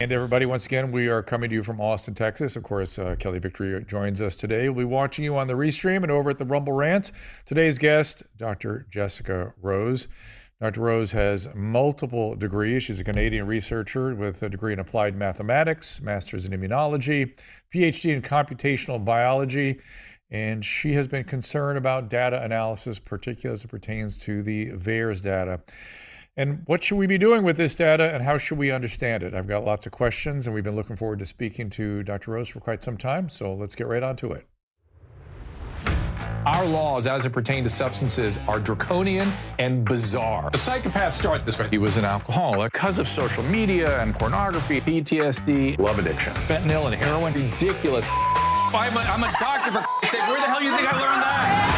And everybody, once again, we are coming to you from Austin, Texas. Of course, uh, Kelly Victory joins us today. We'll be watching you on the Restream and over at the Rumble Rants. Today's guest, Dr. Jessica Rose. Dr. Rose has multiple degrees. She's a Canadian researcher with a degree in applied mathematics, master's in immunology, PhD in computational biology, and she has been concerned about data analysis, particularly as it pertains to the VAERS data. And what should we be doing with this data and how should we understand it? I've got lots of questions and we've been looking forward to speaking to Dr. Rose for quite some time. So let's get right on to it. Our laws, as it pertains to substances, are draconian and bizarre. The psychopaths start this way. He was an alcoholic because of social media and pornography, PTSD, love addiction, fentanyl and heroin. Ridiculous. I'm a, I'm a doctor, for sake. Where the hell do you think I learned that?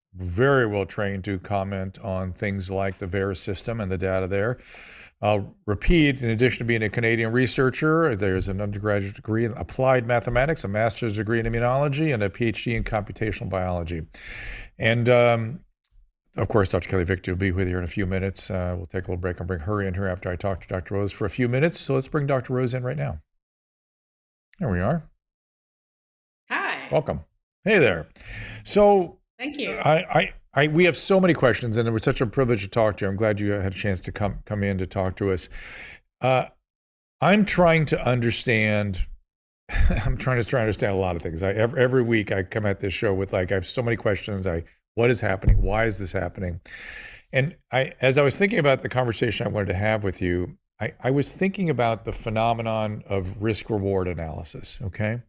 very well trained to comment on things like the VAERS system and the data there. I'll repeat, in addition to being a Canadian researcher, there's an undergraduate degree in applied mathematics, a master's degree in immunology, and a PhD in computational biology. And um, of course, Dr. Kelly Victory will be with you in a few minutes. Uh, we'll take a little break and bring her in here after I talk to Dr. Rose for a few minutes. So let's bring Dr. Rose in right now. There we are. Hi. Welcome. Hey there. So, thank you. I, I, I, we have so many questions, and it was such a privilege to talk to you. I'm glad you had a chance to come come in to talk to us. Uh, I'm trying to understand. I'm trying to try to understand a lot of things. I every, every week I come at this show with like I have so many questions. I what is happening? Why is this happening? And I, as I was thinking about the conversation I wanted to have with you, I, I was thinking about the phenomenon of risk reward analysis. Okay.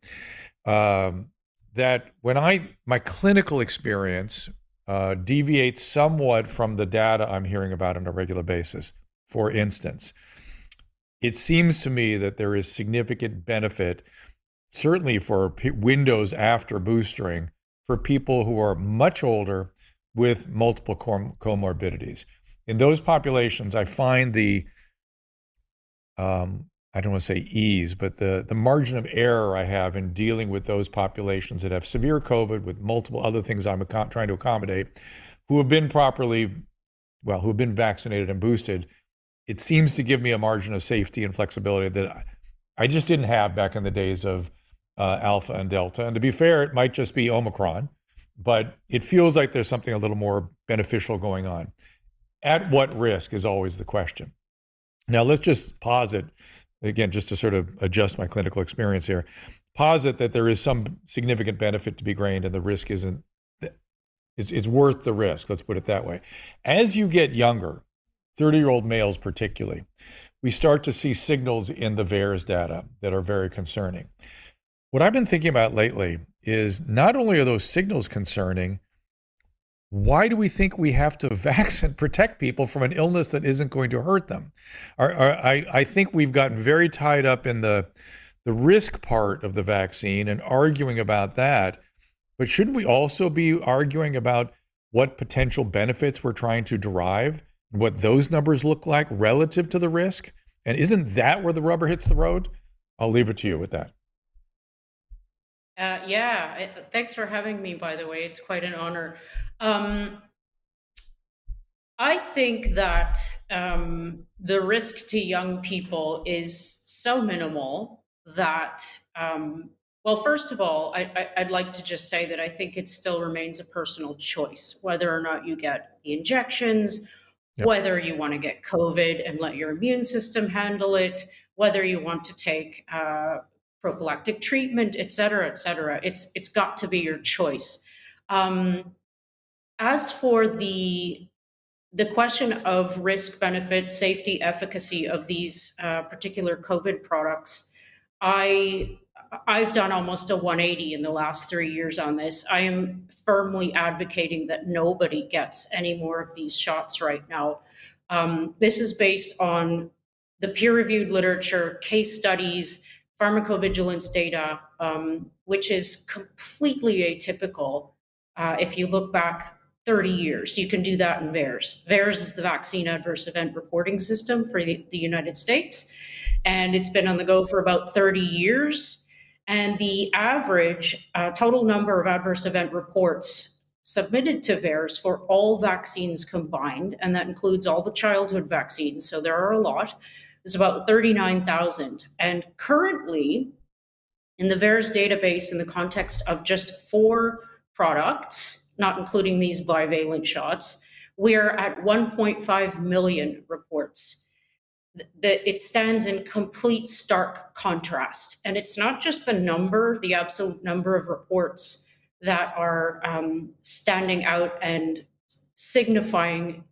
Um, that when I my clinical experience uh, deviates somewhat from the data I'm hearing about on a regular basis. For instance, it seems to me that there is significant benefit, certainly for p- windows after boostering, for people who are much older with multiple com- comorbidities. In those populations, I find the um, I don't want to say ease, but the, the margin of error I have in dealing with those populations that have severe COVID with multiple other things I'm ac- trying to accommodate, who have been properly, well, who have been vaccinated and boosted, it seems to give me a margin of safety and flexibility that I, I just didn't have back in the days of uh, Alpha and Delta. And to be fair, it might just be Omicron, but it feels like there's something a little more beneficial going on. At what risk is always the question. Now, let's just posit again, just to sort of adjust my clinical experience here, posit that there is some significant benefit to be gained and the risk isn't, it's, is worth the risk. Let's put it that way. As you get younger, 30 year old males particularly, we start to see signals in the VAERS data that are very concerning. What I've been thinking about lately is not only are those signals concerning, why do we think we have to vaccinate, protect people from an illness that isn't going to hurt them? I, I think we've gotten very tied up in the, the risk part of the vaccine and arguing about that. But shouldn't we also be arguing about what potential benefits we're trying to derive, what those numbers look like relative to the risk? And isn't that where the rubber hits the road? I'll leave it to you with that. Uh, yeah, thanks for having me, by the way. It's quite an honor. Um, I think that um, the risk to young people is so minimal that, um, well, first of all, I, would like to just say that I think it still remains a personal choice whether or not you get the injections, yep. whether you want to get COVID and let your immune system handle it, whether you want to take uh, prophylactic treatment, et cetera, et cetera. It's it's got to be your choice. Um, as for the the question of risk benefit safety efficacy of these uh, particular covid products i i've done almost a 180 in the last three years on this. I am firmly advocating that nobody gets any more of these shots right now. Um, this is based on the peer reviewed literature case studies pharmacovigilance data, um, which is completely atypical uh, if you look back 30 years. You can do that in VAERS. VAERS is the Vaccine Adverse Event Reporting System for the, the United States, and it's been on the go for about 30 years. And the average uh, total number of adverse event reports submitted to VAERS for all vaccines combined, and that includes all the childhood vaccines, so there are a lot, is about 39,000. And currently, in the VAERS database, in the context of just four products, not including these bivalent shots, we're at 1.5 million reports. That it stands in complete stark contrast. And it's not just the number, the absolute number of reports that are um, standing out and signifying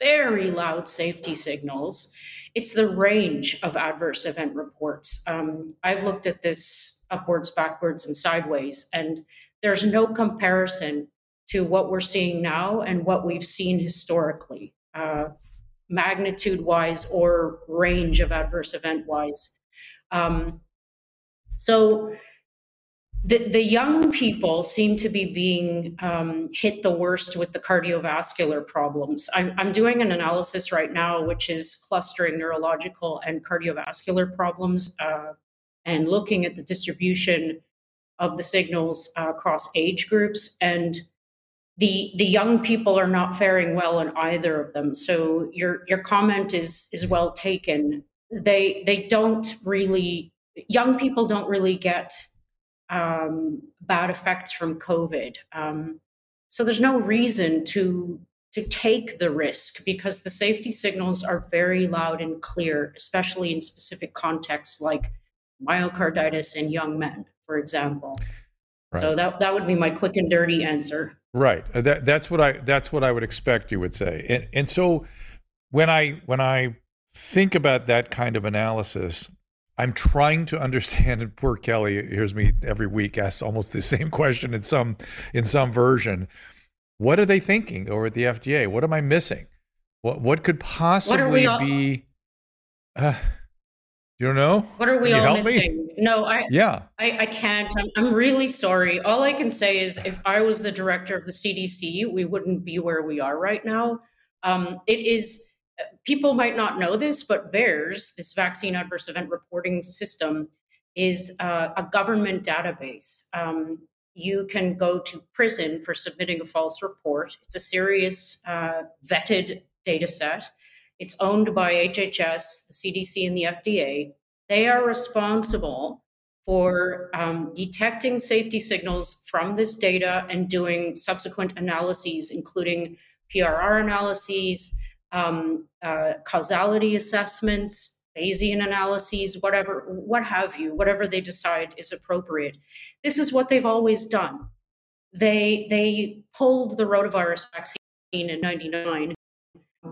very loud safety signals it's the range of adverse event reports. Um, I've looked at this upwards, backwards, and sideways, and there's no comparison to what we're seeing now and what we've seen historically, uh, magnitude wise or range of adverse event wise. Um, so the, the young people seem to be being um, hit the worst with the cardiovascular problems. I'm, I'm doing an analysis right now, which is clustering neurological and cardiovascular problems uh, and looking at the distribution of the signals uh, across age groups. And the, the young people are not faring well in either of them. So your, your comment is, is well taken. They, they don't really, young people don't really get um, bad effects from COVID. Um, so there's no reason to to take the risk because the safety signals are very loud and clear, especially in specific contexts like myocarditis in young men, for example. Right. So that that would be my quick and dirty answer. Right. Uh, that, that's what I that's what I would expect you would say. And and so when I when I think about that kind of analysis, I'm trying to understand, and poor Kelly hears me every week ask almost the same question in some in some version. What are they thinking over at the FDA? What am I missing? What what could possibly what all- be? Uh, you don't know? What are we all missing? Me? No, I yeah, I, I can't. I'm, I'm really sorry. All I can say is, if I was the director of the CDC, we wouldn't be where we are right now. Um, it is people might not know this, but VAERS, this vaccine adverse event reporting system, is uh, a government database. Um, you can go to prison for submitting a false report. It's a serious, uh, vetted data set. It's owned by HHS, the CDC, and the FDA. They are responsible for um, detecting safety signals from this data and doing subsequent analyses, including PRR analyses, um, uh, causality assessments, Bayesian analyses, whatever, what have you, whatever they decide is appropriate. This is what they've always done. They they pulled the rotavirus vaccine in '99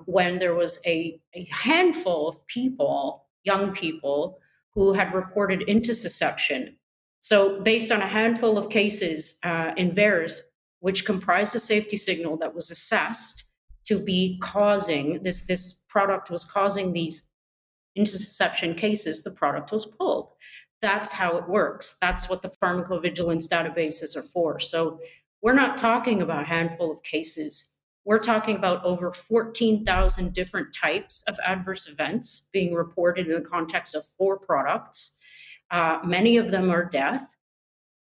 when there was a, a handful of people, young people, who had reported intussusception. So, based on a handful of cases uh, in VAERS, which comprised a safety signal that was assessed, to be causing this this product was causing these intussusception cases the product was pulled. That's how it works. That's what the pharmacovigilance databases are for. So we're not talking about a handful of cases we're talking about over 14,000 different types of adverse events being reported in the context of four products. Uh, many of them are death.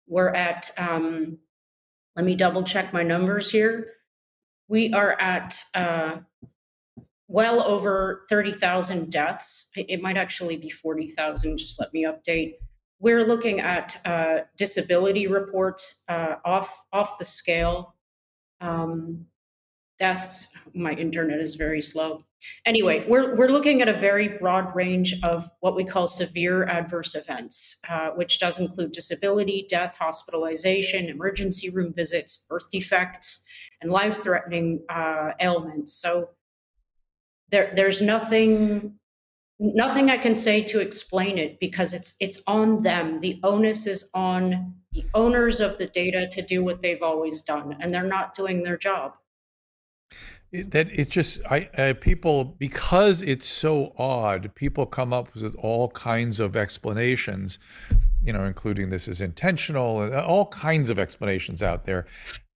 We're at, um, let me double check my numbers here we are at uh, well over 30,000 deaths. It might actually be 40,000, just let me update. We're looking at uh, disability reports uh, off, off the scale. Um, that's my internet is very slow. Anyway, we're, we're looking at a very broad range of what we call severe adverse events, uh, which does include disability, death, hospitalization, emergency room visits, birth defects, and life threatening uh, ailments. So there, there's nothing nothing I can say to explain it because it's it's on them. The onus is on the owners of the data to do what they've always done, and they're not doing their job. That it's just I, I, people because it's so odd people come up with all kinds of explanations you know including this is intentional and uh, all kinds of explanations out there.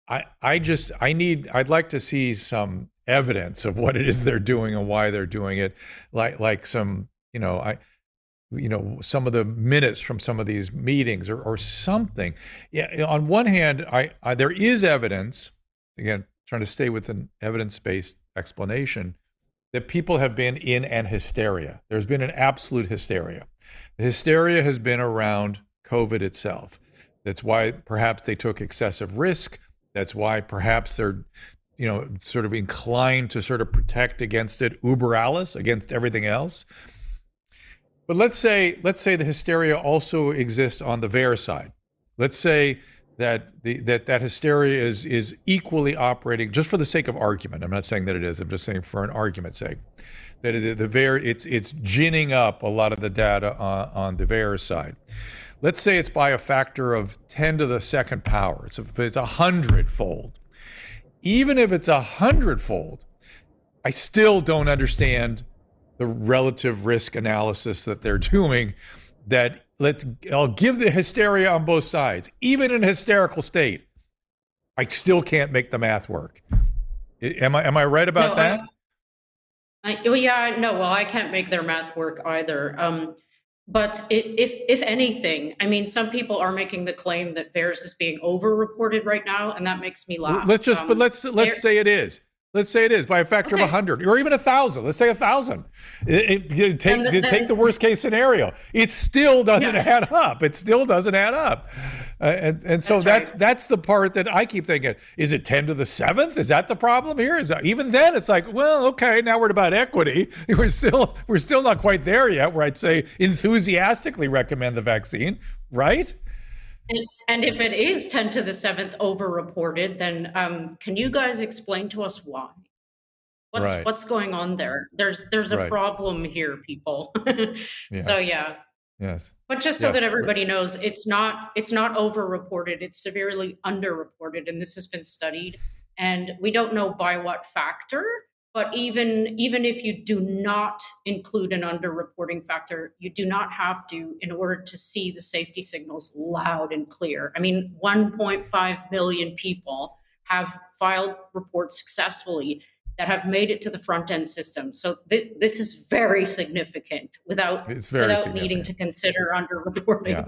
I i just i need i'd like to see some evidence of what it is they're doing and why they're doing it. Like like some you know i you know some of the minutes from some of these meetings or, or something. Yeah on one hand I, I there is evidence again trying to stay with an evidence-based explanation that people have been in an hysteria. There's been an absolute hysteria. The hysteria has been around covid itself. That's why perhaps they took excessive risk. That's why perhaps they're you know sort of inclined to sort of protect against it uber alles against everything else. But let's say let's say the hysteria also exists on the VAERS side. Let's say that the that that hysteria is is equally operating just for the sake of argument. I'm not saying that it is. I'm just saying for an argument's sake that the VAERS it's it's ginning up a lot of the data on, on the VAERS side. Let's say it's by a factor of 10 to the second power. It's a, it's a hundredfold. Even if it's a hundredfold, I still don't understand the relative risk analysis that they're doing that let's I'll give the hysteria on both sides. Even in a hysterical state, I still can't make the math work. Am I am I right about no, that? I, I, well, yeah, no. Well, I can't make their math work either. Um, but if if anything, I mean, some people are making the claim that VAERS is being over-reported right now, and that makes me laugh. Let's just, um, but let's let's say it is. Let's say it is by a factor okay. of 100 or even a 1,000. Let's say a 1,000. It, it, take, the, take the worst case scenario. It still doesn't yeah. add up. It still doesn't add up. Uh, and, and so that's that's, right. that's the part that I keep thinking is it 10 to the seventh? Is that the problem here? Is that, even then it's like, well, okay, now we're about equity. We're still we're still not quite there yet where I'd say enthusiastically recommend the vaccine, right? And, and if it is 10 to the seventh over-reported, then um, can you guys explain to us why? What's right. what's going on there? There's there's a right. problem here, people. yes. So yeah. Yes. But just so yes. that everybody knows, it's not it's not over-reported. It's severely under-reported, and this has been studied. And we don't know by what factor, but even even if you do not include an underreporting factor, you do not have to in order to see the safety signals loud and clear. I mean, 1.5 million people have filed reports successfully that have made it to the front end system. So this, this is very significant without without needing to consider underreporting. Yeah.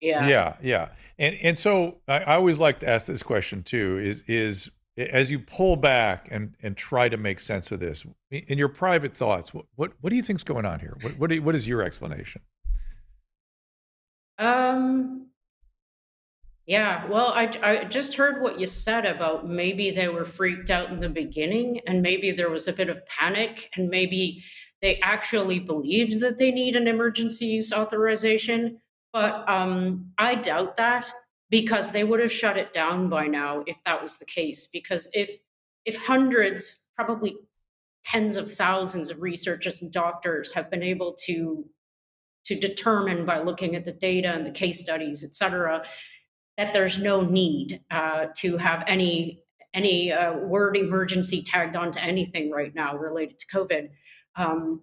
yeah. Yeah. Yeah. And and so I, I always like to ask this question too is is as you pull back and and try to make sense of this in your private thoughts what what, what do you think's going on here? What what, you, what is your explanation? Um yeah well I, I just heard what you said about maybe they were freaked out in the beginning and maybe there was a bit of panic and maybe they actually believed that they need an emergency use authorization. But um, i doubt that because they would have shut it down by now if that was the case. Because if if hundreds probably tens of thousands of researchers and doctors have been able to to determine by looking at the data and the case studies et cetera that there's no need uh, to have any any uh, word emergency tagged onto anything right now related to covid. Um,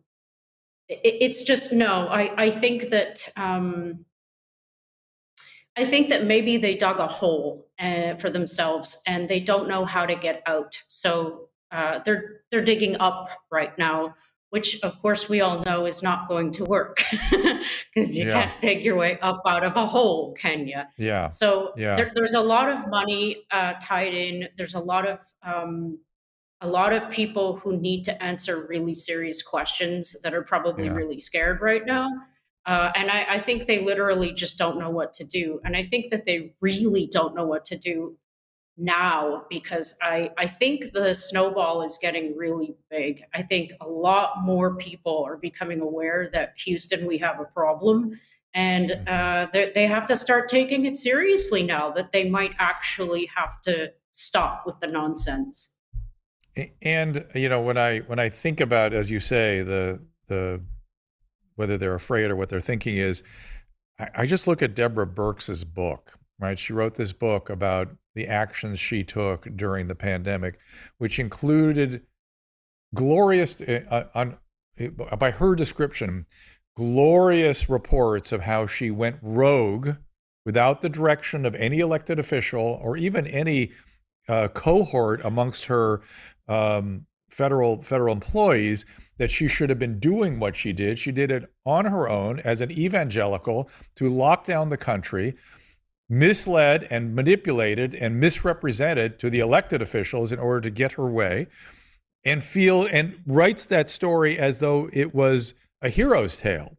it, it's just no i i think that um, I think that maybe they dug a hole uh, for themselves and they don't know how to get out. So uh, they're they're digging up right now, which of course we all know is not going to work because you yeah. can't dig your way up out of a hole, can you? Yeah. So yeah. There, there's a lot of money uh, tied in. There's a lot of um, a lot of people who need to answer really serious questions that are probably yeah. really scared right now. Uh, and I, I, think they literally just don't know what to do. And I think that they really don't know what to do now because I, I think the snowball is getting really big. I think a lot more people are becoming aware that Houston, we have a problem. And mm-hmm. uh, they have to start taking it seriously now that they might actually have to stop with the nonsense. And you know when I when I think about as you say the the whether they're afraid or what they're thinking is I, I just look at Deborah Birx's book, right? She wrote this book about the actions she took during the pandemic, which included glorious uh, on by her description, glorious reports of how she went rogue without the direction of any elected official or even any uh, cohort amongst her um, federal federal employees that she should have been doing what she did. She did it on her own as an evangelical to lock down the country, misled and manipulated and misrepresented to the elected officials in order to get her way, and feel and writes that story as though it was a hero's tale.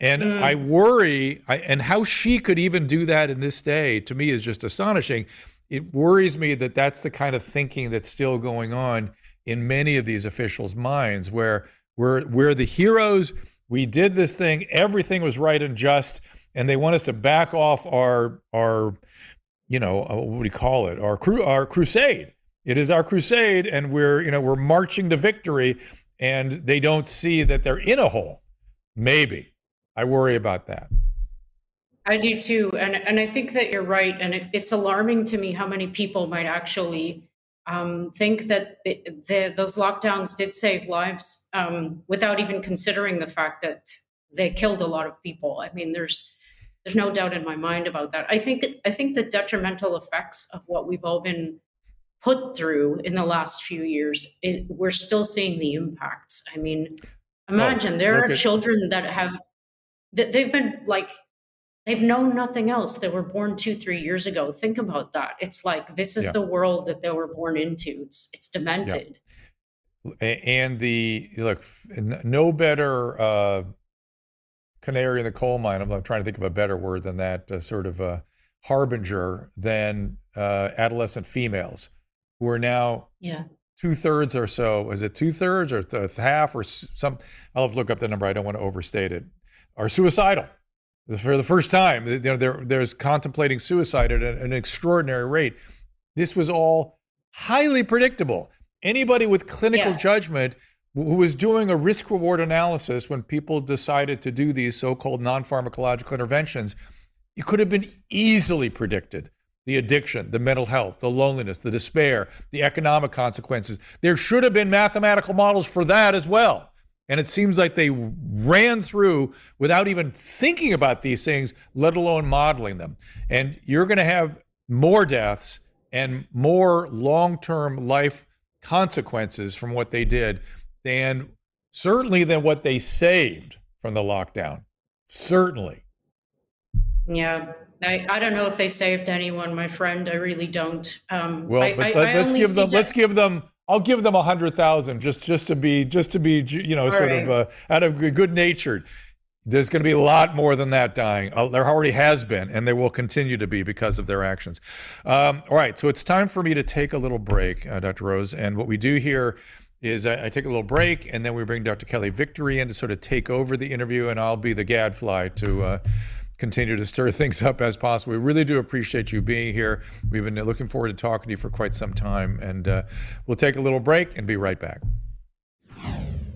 And mm. I worry, I, and how she could even do that in this day to me is just astonishing. It worries me that that's the kind of thinking that's still going on in many of these officials' minds, where we're we're the heroes. We did this thing. Everything was right and just, and they want us to back off our our, you know, uh, what do you call it? Our cru- our crusade. It is our crusade, and we're you know we're marching to victory, and they don't see that they're in a hole. Maybe I worry about that. I do too, and and I think that you're right, and it, it's alarming to me how many people might actually um, think that the, the, those lockdowns did save lives um, without even considering the fact that they killed a lot of people. I mean, there's there's no doubt in my mind about that. I think I think the detrimental effects of what we've all been put through in the last few years, it, we're still seeing the impacts. I mean, imagine there are children that have that they've been like they've known nothing else. They were born two, three years ago. Think about that. It's like this is yeah. the world that they were born into. It's it's demented. Yeah. And the look, no better uh, canary in the coal mine. I'm trying to think of a better word than that. Uh, sort of a harbinger than uh, adolescent females who are now yeah two thirds or so. Is it two thirds or th- half or some? I'll have to look up the number. I don't want to overstate it. Are suicidal for the first time. You know, there, there's contemplating suicide at an, extraordinary rate. This was all highly predictable. Anybody with clinical yeah. judgment who was doing a risk reward analysis when people decided to do these so called non pharmacological interventions, it could have been easily predicted the addiction, the mental health, the loneliness, the despair, the economic consequences. There should have been mathematical models for that as well. And it seems like they ran through without even thinking about these things, let alone modeling them. And you're going to have more deaths and more long term life consequences from what they did than certainly than what they saved from the lockdown. Certainly. Yeah. I, I don't know if they saved anyone, my friend. I really don't. Um, well, I, but let, us give them. let's give them I'll give them a hundred thousand just just to be just to be you know All sort right. of uh, out of good natured. There's going to be a lot more than that dying. Uh, there already has been, and there will continue to be because of their actions. Um, all right, so it's time for me to take a little break, uh, Dr. Rose. And what we do here is I, I, take a little break, and then we bring Dr. Kelly Victory in to sort of take over the interview, and I'll be the gadfly to uh, continue to stir things up as possible. We really do appreciate you being here. We've been looking forward to talking to you for quite some time, and uh, we'll take a little break and be right back.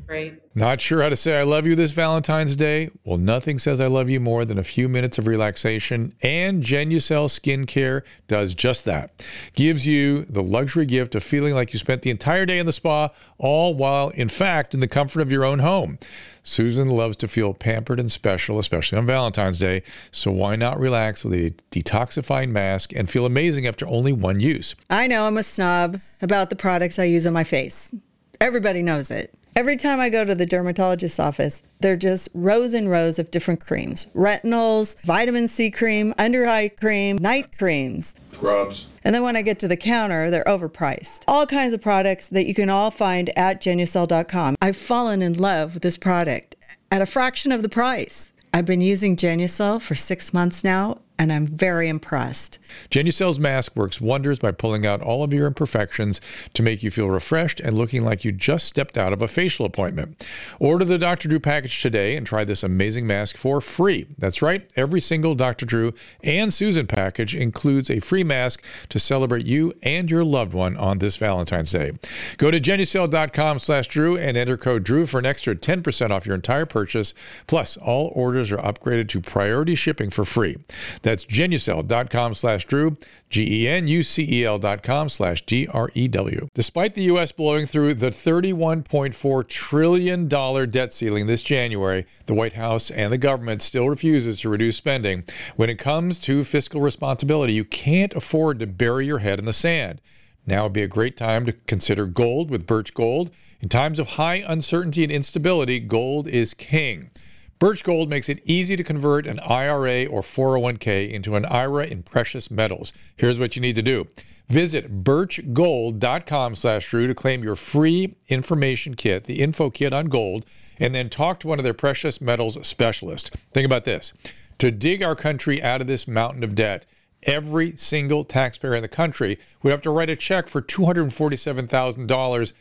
Great. Not sure how to say I love you this Valentine's Day? Well, nothing says I love you more than a few minutes of relaxation, and Genucel Skincare does just that. Gives you the luxury gift of feeling like you spent the entire day in the spa, all while, in fact, in the comfort of your own home. Susan loves to feel pampered and special, especially on Valentine's Day, so why not relax with a detoxifying mask and feel amazing after only one use? I know I'm a snob about the products I use on my face. Everybody knows it. Every time I go to the dermatologist's office, they're just rows and rows of different creams retinols, vitamin C cream, under eye cream, night creams, scrubs. And then when I get to the counter, they're overpriced. All kinds of products that you can all find at genucel.com. I've fallen in love with this product at a fraction of the price. I've been using Genucel for six months now, and I'm very impressed. Genucel's mask works wonders by pulling out all of your imperfections to make you feel refreshed and looking like you just stepped out of a facial appointment. Order the Dr. Drew package today and try this amazing mask for free. That's right, every single Dr. Drew and Susan package includes a free mask to celebrate you and your loved one on this Valentine's Day. Go to genucel.com slash Drew and enter code Drew for an extra 10% off your entire purchase. Plus, all orders are upgraded to priority shipping for free. That's genucel.com slash Drew, G E N U C E L dot com slash D R E W. Despite the U.S. blowing through the $31.4 trillion debt ceiling this January, the White House and the government still refuses to reduce spending. When it comes to fiscal responsibility, you can't afford to bury your head in the sand. Now would be a great time to consider gold with Birch Gold. In times of high uncertainty and instability, gold is king. Birch Gold makes it easy to convert an IRA or 401k into an IRA in precious metals. Here's what you need to do. Visit birchgold.com slash Drew to claim your free information kit, the info kit on gold, and then talk to one of their precious metals specialists. Think about this. To dig our country out of this mountain of debt, every single taxpayer in the country would have to write a check for $247,000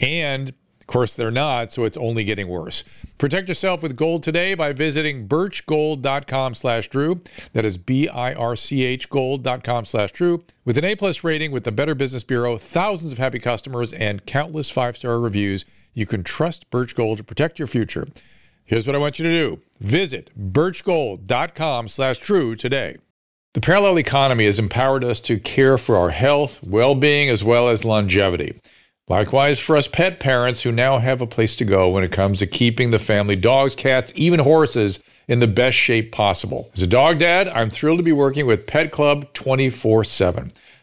and course, they're not, so it's only getting worse. Protect yourself with gold today by visiting birchgold.com slash Drew. That is B-I-R-C-H gold.com slash Drew. With an A-plus rating with the Better Business Bureau, thousands of happy customers, and countless five-star reviews, you can trust Birch Gold to protect your future. Here's what I want you to do. Visit birchgold.com slash Drew today. The parallel economy has empowered us to care for our health, well-being, as well as longevity. Likewise, for us pet parents who now have a place to go when it comes to keeping the family dogs, cats, even horses in the best shape possible. As a dog dad, I'm thrilled to be working with Pet Club 24 7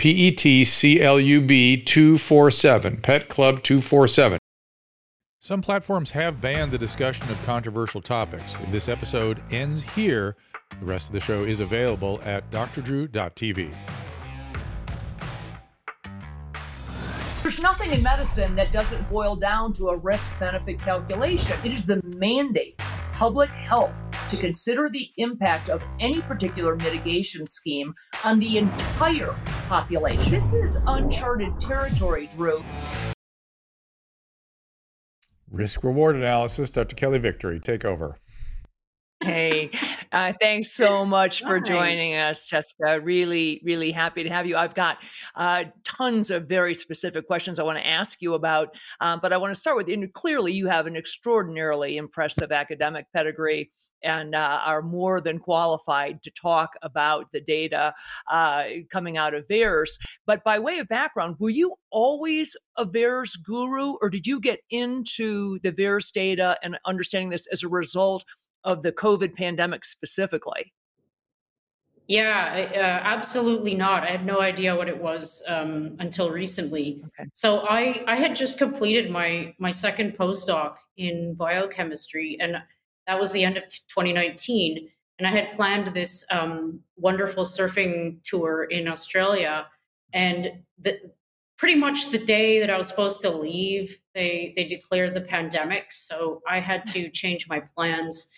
P E T C L U B 247, Pet Club 247. Some platforms have banned the discussion of controversial topics. If this episode ends here, the rest of the show is available at drdrew.tv. There's nothing in medicine that doesn't boil down to a risk benefit calculation. It is the mandate public health to consider the impact of any particular mitigation scheme on the entire population. This is uncharted territory, Drew. Risk reward analysis, Dr. Kelly Victory, take over. Hey, uh, thanks so much for joining us, Jessica. Really, really happy to have you. I've got uh, tons of very specific questions I want to ask you about, um, but I want to start with you. Clearly, you have an extraordinarily impressive academic pedigree and uh, are more than qualified to talk about the data uh, coming out of VAERS. But by way of background, were you always a VAERS guru, or did you get into the VAERS data and understanding this as a result of the COVID pandemic specifically? Yeah, uh, absolutely not. I had no idea what it was um, until recently. Okay. So I, I had just completed my my second postdoc in biochemistry, and that was the end of 2019. And I had planned this um, wonderful surfing tour in Australia, and the, pretty much the day that I was supposed to leave, they they declared the pandemic. So I had to change my plans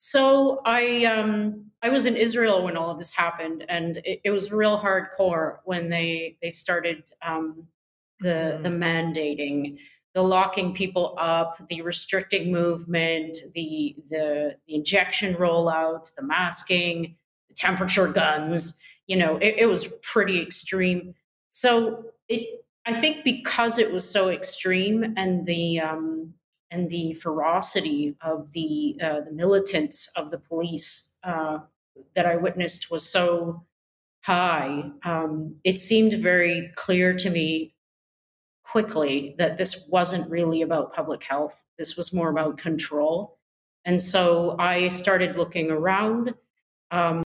so I um, I was in Israel when all of this happened, and it, it was real hardcore when they they started um, the the mm-hmm. mandating, the locking people up, the restricting movement, the the, the injection rollout, the masking, the temperature guns. You know, it, it was pretty extreme. So it I think because it was so extreme and the um, and the ferocity of the uh, the militants of the police uh, that I witnessed was so high, um, it seemed very clear to me quickly that this wasn't really about public health. This was more about control. And so I started looking around um,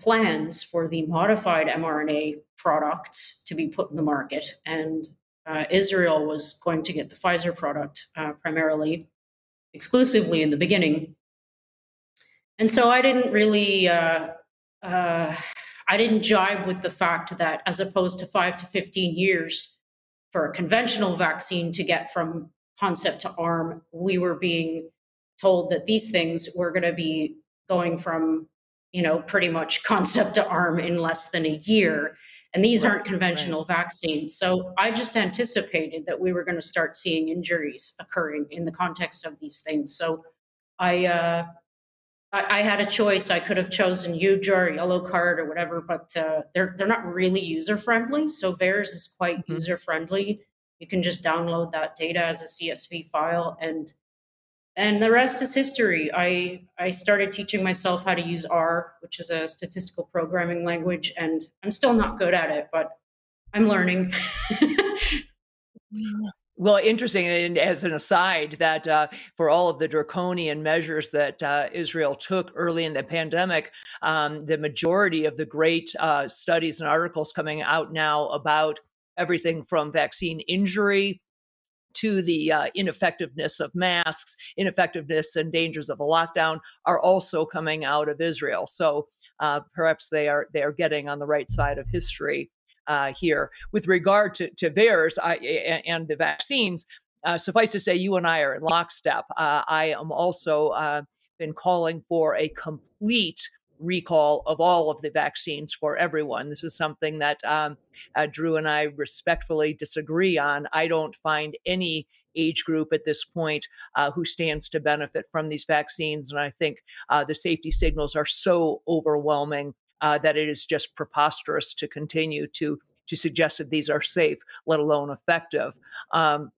plans for the modified mRNA products to be put in the market. And uh, Israel was going to get the Pfizer product uh, primarily, exclusively in the beginning. And so I didn't really, uh, uh I didn't jibe with the fact that as opposed to five to 15 years for a conventional vaccine to get from concept to arm, we were being told that these things were going to be going from, you know, pretty much concept to arm in less than a year. And these right, aren't conventional right. vaccines. So I just anticipated that we were going to start seeing injuries occurring in the context of these things. So I, uh, I, I had a choice. I could have chosen Huge or Yellow Card or whatever, but uh, they're they're not really user friendly. So VAERS is quite mm-hmm. user friendly. You can just download that data as a CSV file and and the rest is history. I I started teaching myself how to use R, which is a statistical programming language, and I'm still not good at it, but I'm learning. Well, interesting. And as an aside, that uh, for all of the draconian measures that uh, Israel took early in the pandemic, um, the majority of the great uh, studies and articles coming out now about everything from vaccine injury to the uh, ineffectiveness of masks, ineffectiveness and dangers of a lockdown are also coming out of Israel. So uh, perhaps they are they are getting on the right side of history uh, here. With regard to, to VAERS I, and the vaccines, uh, suffice to say, you and I are in lockstep. Uh, I am also uh, been calling for a complete recall of all of the vaccines for everyone. This is something that um, uh, Drew and I respectfully disagree on. I don't find any age group at this point uh, who stands to benefit from these vaccines. And I think uh, the safety signals are so overwhelming uh, that it is just preposterous to continue to to suggest that these are safe, let alone effective. Um,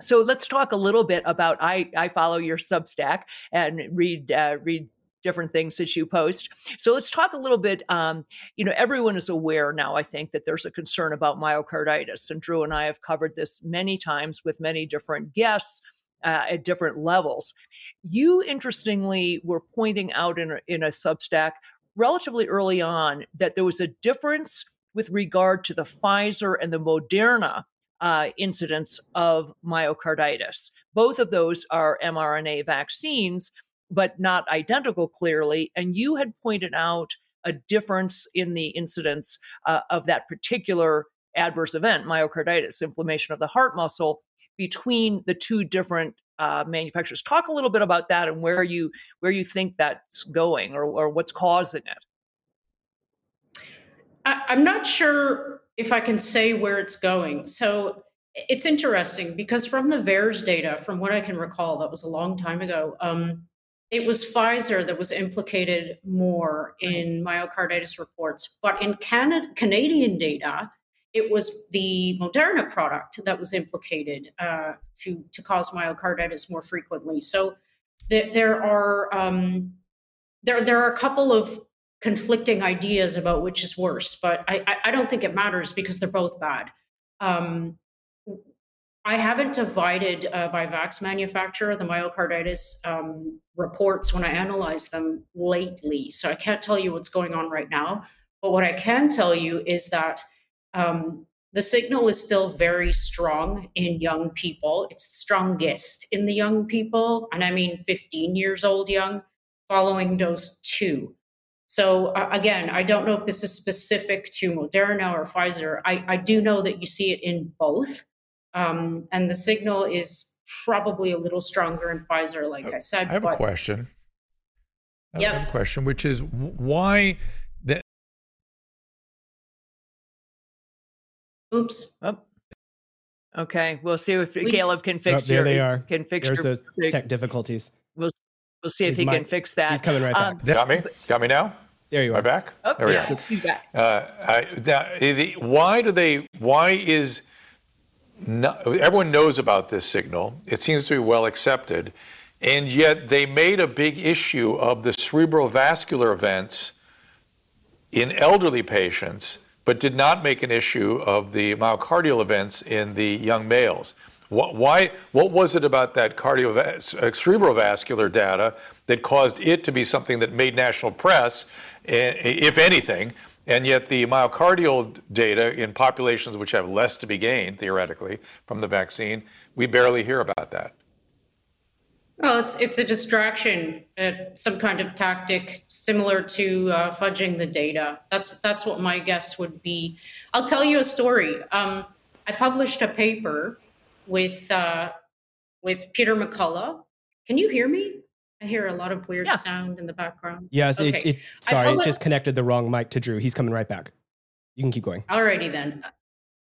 so let's talk a little bit about. I I follow your Substack and read uh, read different things that you post. So let's talk a little bit. Um, you know, everyone is aware now, I think, that there's a concern about myocarditis. And Drew and I have covered this many times with many different guests uh, at different levels. You, interestingly, were pointing out in a, in a Substack relatively early on that there was a difference with regard to the Pfizer and the Moderna uh, incidence of myocarditis. Both of those are mRNA vaccines, but not identical clearly. And you had pointed out a difference in the incidence uh, of that particular adverse event, myocarditis, inflammation of the heart muscle, between the two different uh, manufacturers. Talk a little bit about that and where you where you think that's going or, or what's causing it. I, I'm not sure if I can say where it's going. So it's interesting because from the VAERS data, from what I can recall, that was a long time ago. Um, it was Pfizer that was implicated more in myocarditis reports, but in Canada, Canadian data, it was the Moderna product that was implicated uh, to to cause myocarditis more frequently. So th- there are um, there there are a couple of conflicting ideas about which is worse, but I I don't think it matters because they're both bad. Um, I haven't divided uh, by vax manufacturer the myocarditis um, reports when I analyze them lately, so I can't tell you what's going on right now. But what I can tell you is that um, the signal is still very strong in young people. It's strongest in the young people, and I mean 15 years old young, following dose two. So uh, again, I don't know if this is specific to Moderna or Pfizer. I, I do know that you see it in both, um, and the signal is probably a little stronger in Pfizer, like I said. I have but, a question. Yeah, have a question, which is why the. Oops. Oh. Okay, we'll see if we, Caleb can fix. Oh, there your, they are. Can fix There's your, those tech difficulties. We'll we'll see if he's he my, can fix that. He's coming right back. Um, Got me. Got me now. There you are. Am back? Oh, there yeah, he's back. Uh, I, the, why do they? Why is not, everyone knows about this signal? It seems to be well accepted, and yet they made a big issue of the cerebral vascular events in elderly patients, but did not make an issue of the myocardial events in the young males. What, why, what was it about that cardio, uh, cerebrovascular data that caused it to be something that made national press, eh, if anything, and yet the myocardial data in populations which have less to be gained, theoretically, from the vaccine, we barely hear about that? Well, it's it's a distraction, uh, some kind of tactic similar to uh, fudging the data. That's that's what my guess would be. I'll tell you a story. Um, I published a paper with uh, with Peter McCullough. Can you hear me? I hear a lot of weird yeah. sound in the background. Yes, okay. it, it, sorry, it just connected the wrong mic to Drew. He's coming right back. You can keep going. Alrighty then.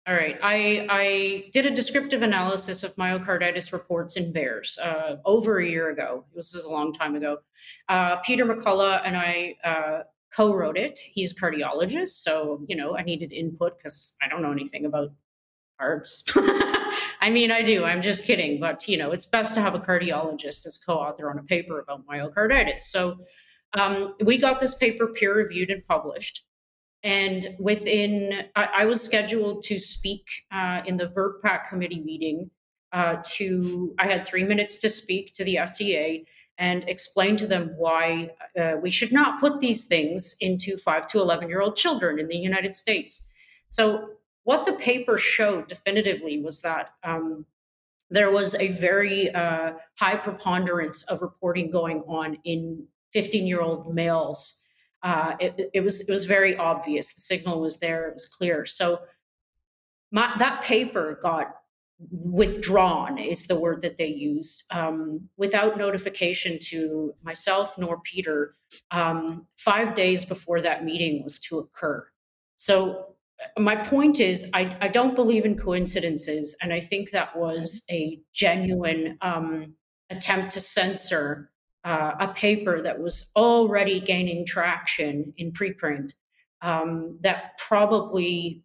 All right. I, I did a descriptive analysis of myocarditis reports in VAERS uh, over a year ago. This was a long time ago. Uh, Peter McCullough and I uh, co wrote it. He's a cardiologist. So, you know, I needed input because I don't know anything about hearts. I mean, I do. I'm just kidding. But, you know, it's best to have a cardiologist as co author on a paper about myocarditis. So um, we got this paper peer reviewed and published. And within, I, I was scheduled to speak uh, in the VRBPAC committee meeting. Uh, to, I had three minutes to speak to the FDA and explain to them why uh, we should not put these things into five to 11 year old children in the United States. So, what the paper showed definitively was that um, there was a very uh, high preponderance of reporting going on in 15 year old males uh, it, it, was it was very obvious. The signal was there. It was clear. So my, that paper got withdrawn is the word that they used um, without notification to myself nor Peter um, five days before that meeting was to occur. So my point is, I, I don't believe in coincidences, and I think that was a genuine um, attempt to censor uh, a paper that was already gaining traction in preprint um, that probably,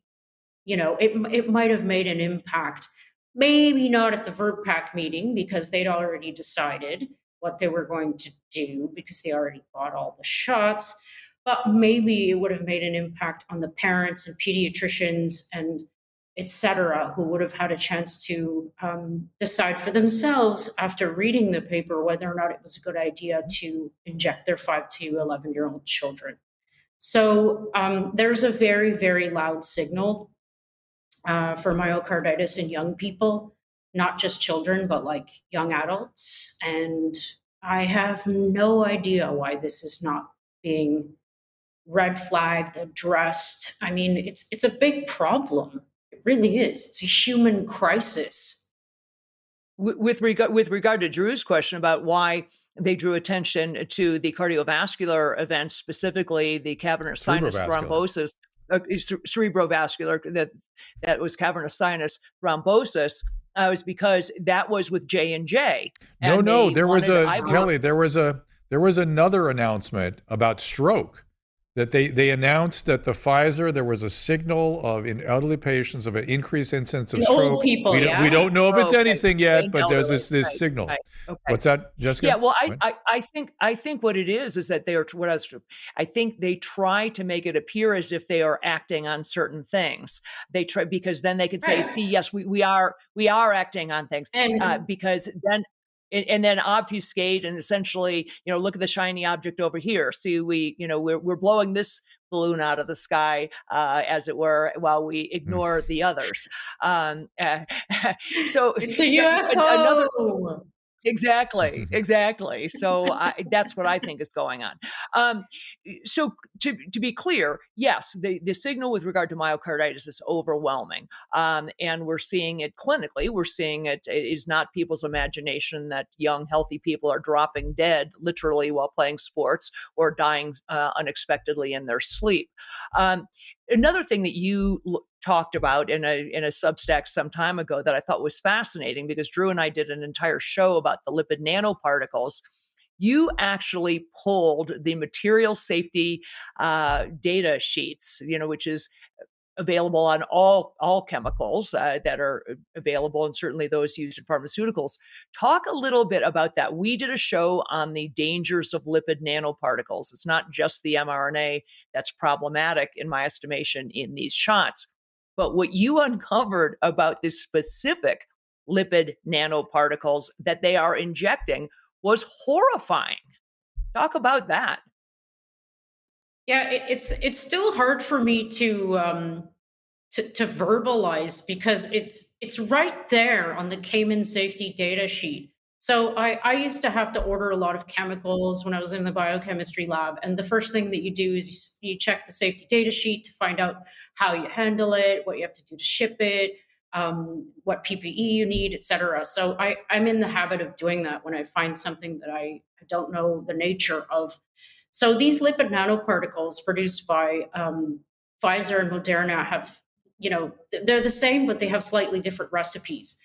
you know, it, it might have made an impact. Maybe not at the VRBPAC meeting because they'd already decided what they were going to do because they already bought all the shots. But maybe it would have made an impact on the parents and pediatricians and etc., who would have had a chance to um, decide for themselves after reading the paper whether or not it was a good idea to inject their 5 to 11 year old children. So um, there's a very, very loud signal uh, for myocarditis in young people, not just children, but like young adults. And I have no idea why this is not being red flagged, addressed. I mean, it's it's a big problem It really is. It's a human crisis. With regard with regard to Drew's question about why they drew attention to the cardiovascular events, specifically the cavernous sinus thrombosis, uh, cerebrovascular that that was cavernous sinus thrombosis. Uh, was because that was with J and J. No, no, there was a Kelly. There was a there was another announcement about stroke that they, they announced that the Pfizer, there was a signal of in elderly patients of an increased incidence of the stroke. Old people, we, yeah. don't, we don't know if it's anything yet, but there's this, this right, signal. Right, okay. What's that, Jessica? Yeah, well, I, I, I, think I think what it is is that they are what I was, I think they try to make it appear as if they are acting on certain things. They try because then they could say, "See, yes, we, we are we are acting on things," and uh, because then and, and, then obfuscate and essentially, you know, look at the shiny object over here. See, we, you know, we're, we're blowing this balloon out of the sky, uh, as it were, while we ignore the others. Um, uh, so it's a UFO. Another, Exactly, exactly. So I, that's what I think is going on. Um, so to, to be clear, yes, the, the signal with regard to myocarditis is overwhelming. Um, and we're seeing it clinically. We're seeing it, it is not people's imagination that young, healthy people are dropping dead literally while playing sports or dying uh, unexpectedly in their sleep. Um, another thing that you talked about in a in a Substack some time ago that I thought was fascinating because Drew and I did an entire show about the lipid nanoparticles. You actually pulled the material safety uh, data sheets, you know, which is available on all all chemicals uh, that are available and certainly those used in pharmaceuticals. Talk a little bit about that. We did a show on the dangers of lipid nanoparticles. It's not just the mrna that's problematic in my estimation in these shots but what you uncovered about this specific lipid nanoparticles that they are injecting was horrifying talk about that yeah, it, it's it's still hard for me to um, to, to verbalize because it's it's right there on the Cayman safety data sheet. So I, I used to have to order a lot of chemicals when I was in the biochemistry lab. And the first thing that you do is you, you check the safety data sheet to find out how you handle it, what you have to do to ship it, um, what PPE you need, et cetera. So I, I'm in the habit of doing that when I find something that I, I don't know the nature of. So these lipid nanoparticles produced by um, Pfizer and Moderna have, you know, they're the same, but they have slightly different recipes.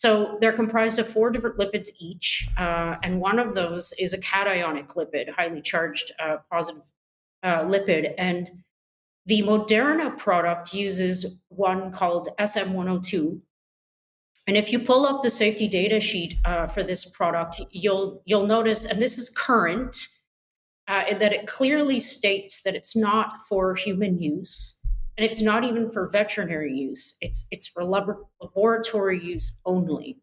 So they're comprised of four different lipids each, uh, and one of those is a cationic lipid, highly charged uh, positive uh, lipid. And the Moderna product uses one called SM102. And if you pull up the safety data sheet uh, for this product, you'll you'll notice, and this is current uh, that it clearly states that it's not for human use and it's not even for veterinary use. It's it's for lab- laboratory use only.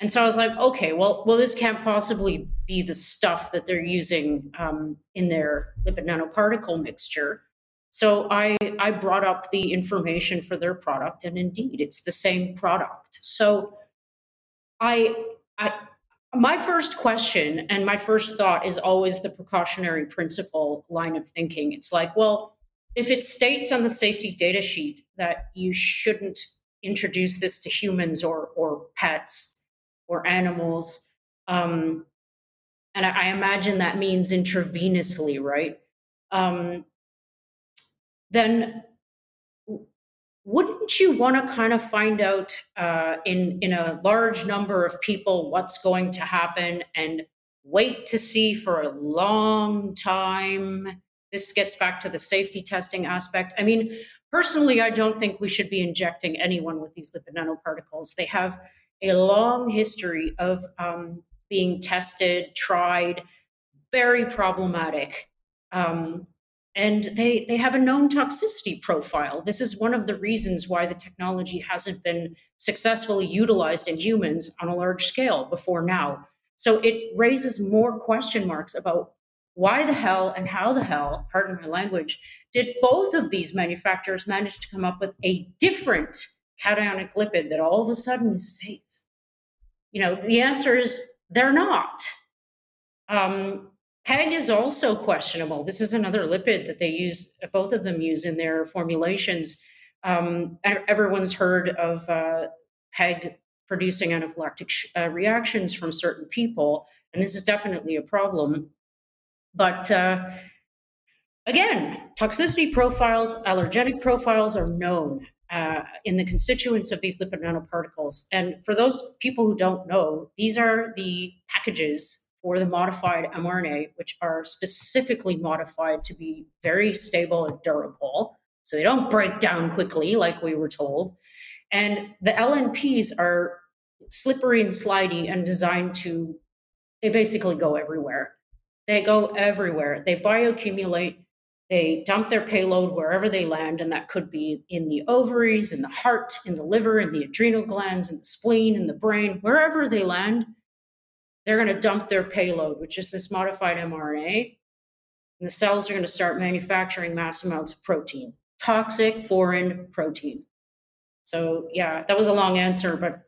And so i was like okay well well this can't possibly be the stuff that they're using um, in their lipid nanoparticle mixture. So i i brought up the information for their product and indeed it's the same product. So i i my first question and my first thought is always the precautionary principle line of thinking. It's like, well, if it states on the safety data sheet that you shouldn't introduce this to humans or or pets or animals, um, and I, I imagine that means intravenously, right? Um, then wouldn't you want to kind of find out uh, in in a large number of people what's going to happen and wait to see for a long time this gets back to the safety testing aspect. I mean personally i don't think we should be injecting anyone with these lipid nanoparticles. They have a long history of um, being tested tried very problematic um, and they they have a known toxicity profile. This is one of the reasons why the technology hasn't been successfully utilized in humans on a large scale before now. So it raises more question marks about why the hell and how the hell pardon my language did both of these manufacturers manage to come up with a different cationic lipid that all of a sudden is safe you know the answer is they're not um, PEG is also questionable. This is another lipid that they use, both of them use in their formulations. Um, everyone's heard of uh, PEG producing anaphylactic uh, reactions from certain people, and this is definitely a problem. But uh, again, toxicity profiles, allergenic profiles are known uh, in the constituents of these lipid nanoparticles. And for those people who don't know, these are the packages for the modified mRNA, which are specifically modified to be very stable and durable. So they don't break down quickly, like we were told. And the LNPs are slippery and slidey and designed to, they basically go everywhere. They go everywhere. They bioaccumulate, they dump their payload wherever they land, and that could be in the ovaries, in the heart, in the liver, in the adrenal glands, in the spleen, in the brain, wherever they land they're going to dump their payload, which is this modified mRNA, and the cells are going to start manufacturing mass amounts of protein, toxic foreign protein. So yeah, that was a long answer, but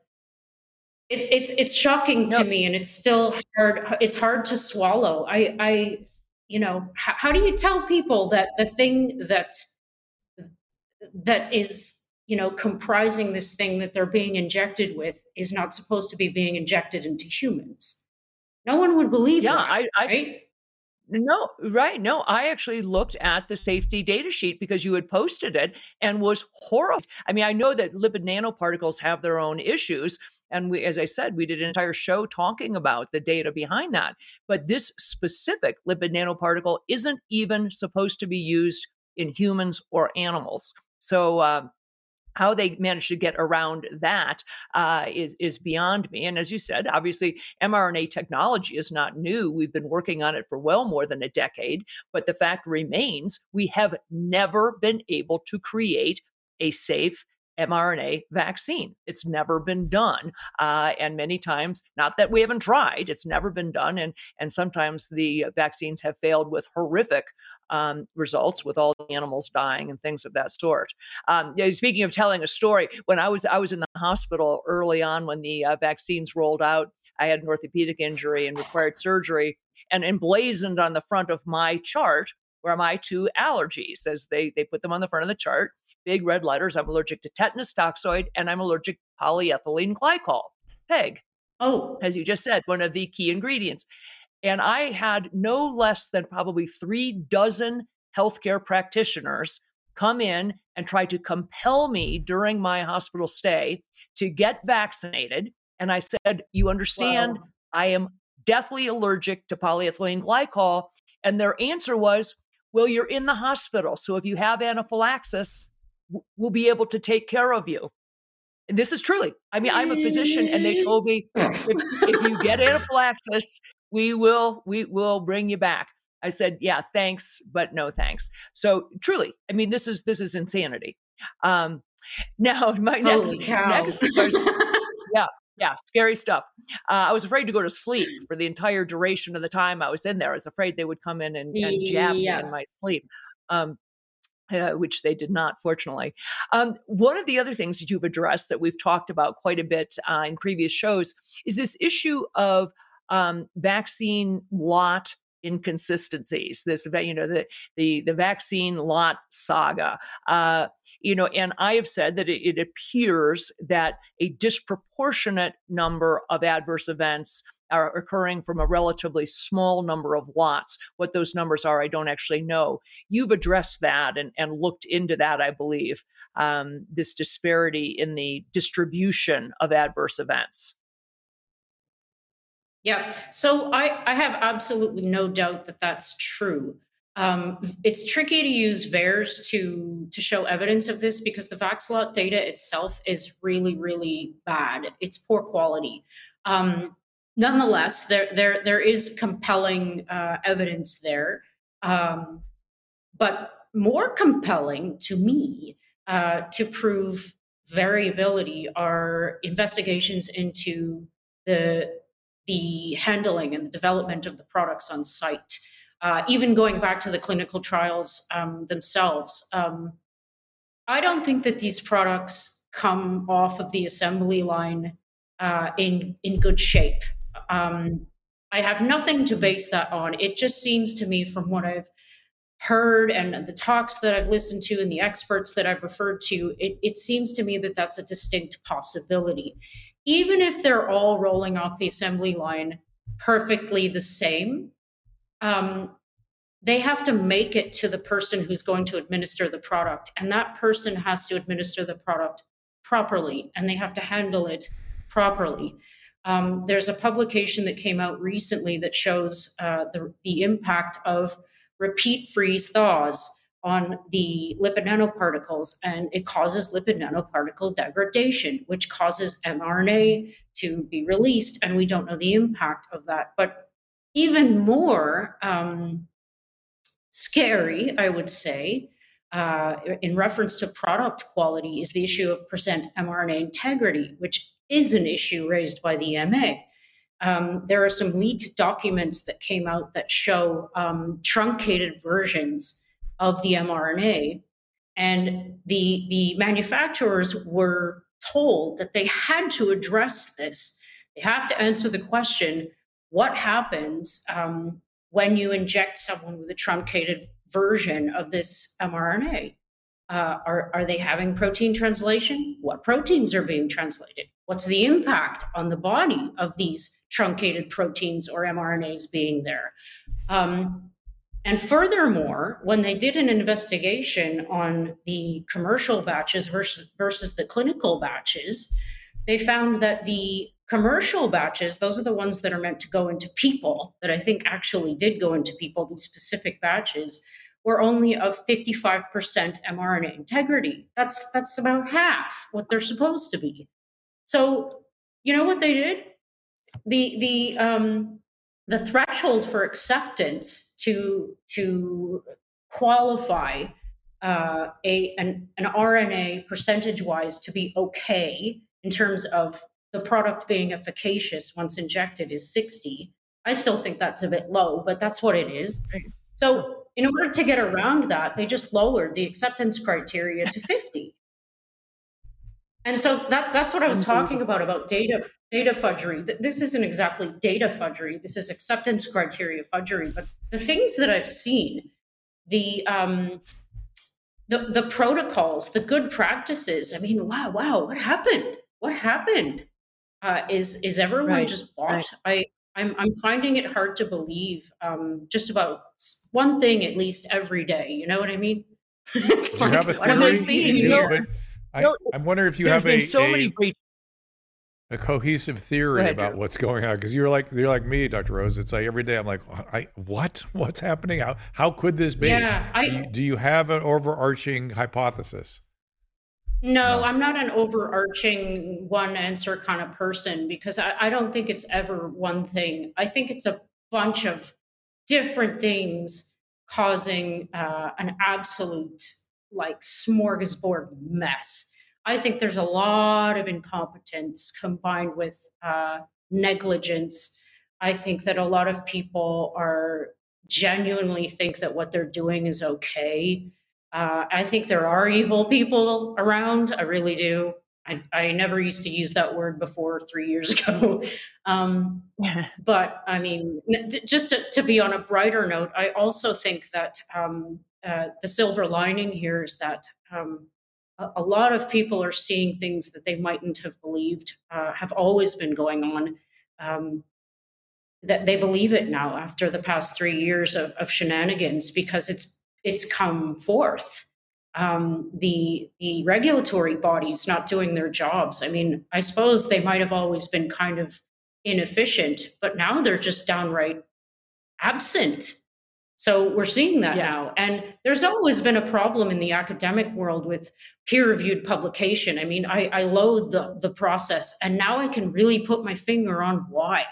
it, it's it's shocking to me, and it's still hard. It's hard to swallow. I I you know how, how do you tell people that the thing that that is you know comprising this thing that they're being injected with is not supposed to be being injected into humans no one would believe yeah, that. I, I, right? No, right. No, I actually looked at the safety data sheet because you had posted it and was horrible. I mean, I know that lipid nanoparticles have their own issues. And we, as I said, we did an entire show talking about the data behind that. But this specific lipid nanoparticle isn't even supposed to be used in humans or animals. So, uh, how they managed to get around that uh, is is beyond me. And as you said, obviously, mRNA technology is not new. We've been working on it for well more than a decade. But the fact remains, we have never been able to create a safe mRNA vaccine. It's never been done, uh, and many times, not that we haven't tried, it's never been done, and and sometimes the vaccines have failed with horrific um, results, with all the animals dying and things of that sort. Um, speaking of telling a story, when I was I was in the hospital early on when the uh, vaccines rolled out, I had an orthopedic injury and required surgery, and emblazoned on the front of my chart were my two allergies, as they they put them on the front of the chart big red letters. I'm allergic to tetanus toxoid and I'm allergic to polyethylene glycol, PEG. Oh, as you just said, one of the key ingredients. And I had no less than probably three dozen healthcare practitioners come in and try to compel me during my hospital stay to get vaccinated. And I said, You understand, wow. I am deathly allergic to polyethylene glycol. And their answer was, Well, you're in the hospital. So if you have anaphylaxis, will be able to take care of you. And this is truly, I mean, I'm a physician and they told me if, if you get anaphylaxis, we will, we will bring you back. I said, yeah, thanks, but no thanks. So truly, I mean, this is, this is insanity. Um, now my next, next question, yeah, yeah, scary stuff. Uh, I was afraid to go to sleep for the entire duration of the time I was in there. I was afraid they would come in and, and jab yeah. me in my sleep. Um, uh, which they did not, fortunately. Um, one of the other things that you've addressed that we've talked about quite a bit uh, in previous shows is this issue of um, vaccine lot inconsistencies. This, you know, the the the vaccine lot saga. Uh, you know, and I have said that it, it appears that a disproportionate number of adverse events are occurring from a relatively small number of lots. What those numbers are, I don't actually know. You've addressed that and, and looked into that, I believe, um, this disparity in the distribution of adverse events. Yeah, so I, I have absolutely no doubt that that's true. Um, it's tricky to use VAERS to to show evidence of this because the VaxLot data itself is really, really bad. It's poor quality. Um, nonetheless, there there there is compelling uh, evidence there. Um, but more compelling to me uh, to prove variability are investigations into the the handling and the development of the products on site. Uh, even going back to the clinical trials um, themselves, um, I don't think that these products come off of the assembly line uh, in in good shape. Um, I have nothing to base that on. It just seems to me, from what I've heard and the talks that I've listened to and the experts that I've referred to, it, it seems to me that that's a distinct possibility. Even if they're all rolling off the assembly line perfectly the same, um, they have to make it to the person who's going to administer the product. And that person has to administer the product properly and they have to handle it properly. Um, there's a publication that came out recently that shows uh, the, the impact of repeat freeze thaws on the lipid nanoparticles, and it causes lipid nanoparticle degradation, which causes mRNA to be released, and we don't know the impact of that. But even more um, scary, I would say, uh, in reference to product quality, is the issue of percent mRNA integrity, which is an issue raised by the EMA. Um, there are some leaked documents that came out that show um, truncated versions of the mRNA, and the the manufacturers were told that they had to address this. They have to answer the question: What happens um, when you inject someone with a truncated version of this mRNA? Uh, are, are they having protein translation? What proteins are being translated? What's the impact on the body of these truncated proteins or mRNAs being there? Um, and furthermore, when they did an investigation on the commercial batches versus, versus the clinical batches, they found that the commercial batches, those are the ones that are meant to go into people, that I think actually did go into people, these specific batches, were only of 55% mRNA integrity. That's that's about half what they're supposed to be. So, you know what they did? The the um the threshold for acceptance to to qualify uh, a an, an RNA percentage wise to be okay in terms of the product being efficacious once injected is 60. I still think that's a bit low, but that's what it is. So, in order to get around that, they just lowered the acceptance criteria to 50. And so that that's what I was talking about about data data fudgery. This isn't exactly data fudgery. This is acceptance criteria fudgery. But the things that I've seen, the um, the the protocols, the good practices. I mean, wow, wow, what happened? What happened? Uh, is is everyone right, just bought? Right. I I'm I'm finding it hard to believe. Um, just about one thing at least every day. You know what I mean? it's like, have a what am I seeing? You know, I, am wondering if you have a, so a, many great a cohesive theory ahead, about Drew. what's going on because you're like you're like me dr rose it's like every day i'm like I, what what's happening how, how could this be yeah, I, do, you, do you have an overarching hypothesis no, no, I'm not an overarching one answer kind of person because I, I, don't think it's ever one thing. I think it's a bunch of different things causing uh, an absolute like smorgasbord mess. I think there's a lot of incompetence combined with uh, negligence. I think that a lot of people are genuinely think that what they're doing is okay. Uh, I think there are evil people around. I really do. I, I never used to use that word before three years ago. Um, but I mean, just to, to, be on a brighter note, I also think that um, uh, the silver lining here is that um, a, lot of people are seeing things that they mightn't have believed uh, have always been going on. Um, that they believe it now after the past three years of, of shenanigans because it's it's come forth. Um, the the regulatory bodies not doing their jobs. I mean, I suppose they might have always been kind of inefficient, but now they're just downright absent. So we're seeing that yes. now. And there's always been a problem in the academic world with peer reviewed publication. I mean, I, I loathe the, the process, and now I can really put my finger on why.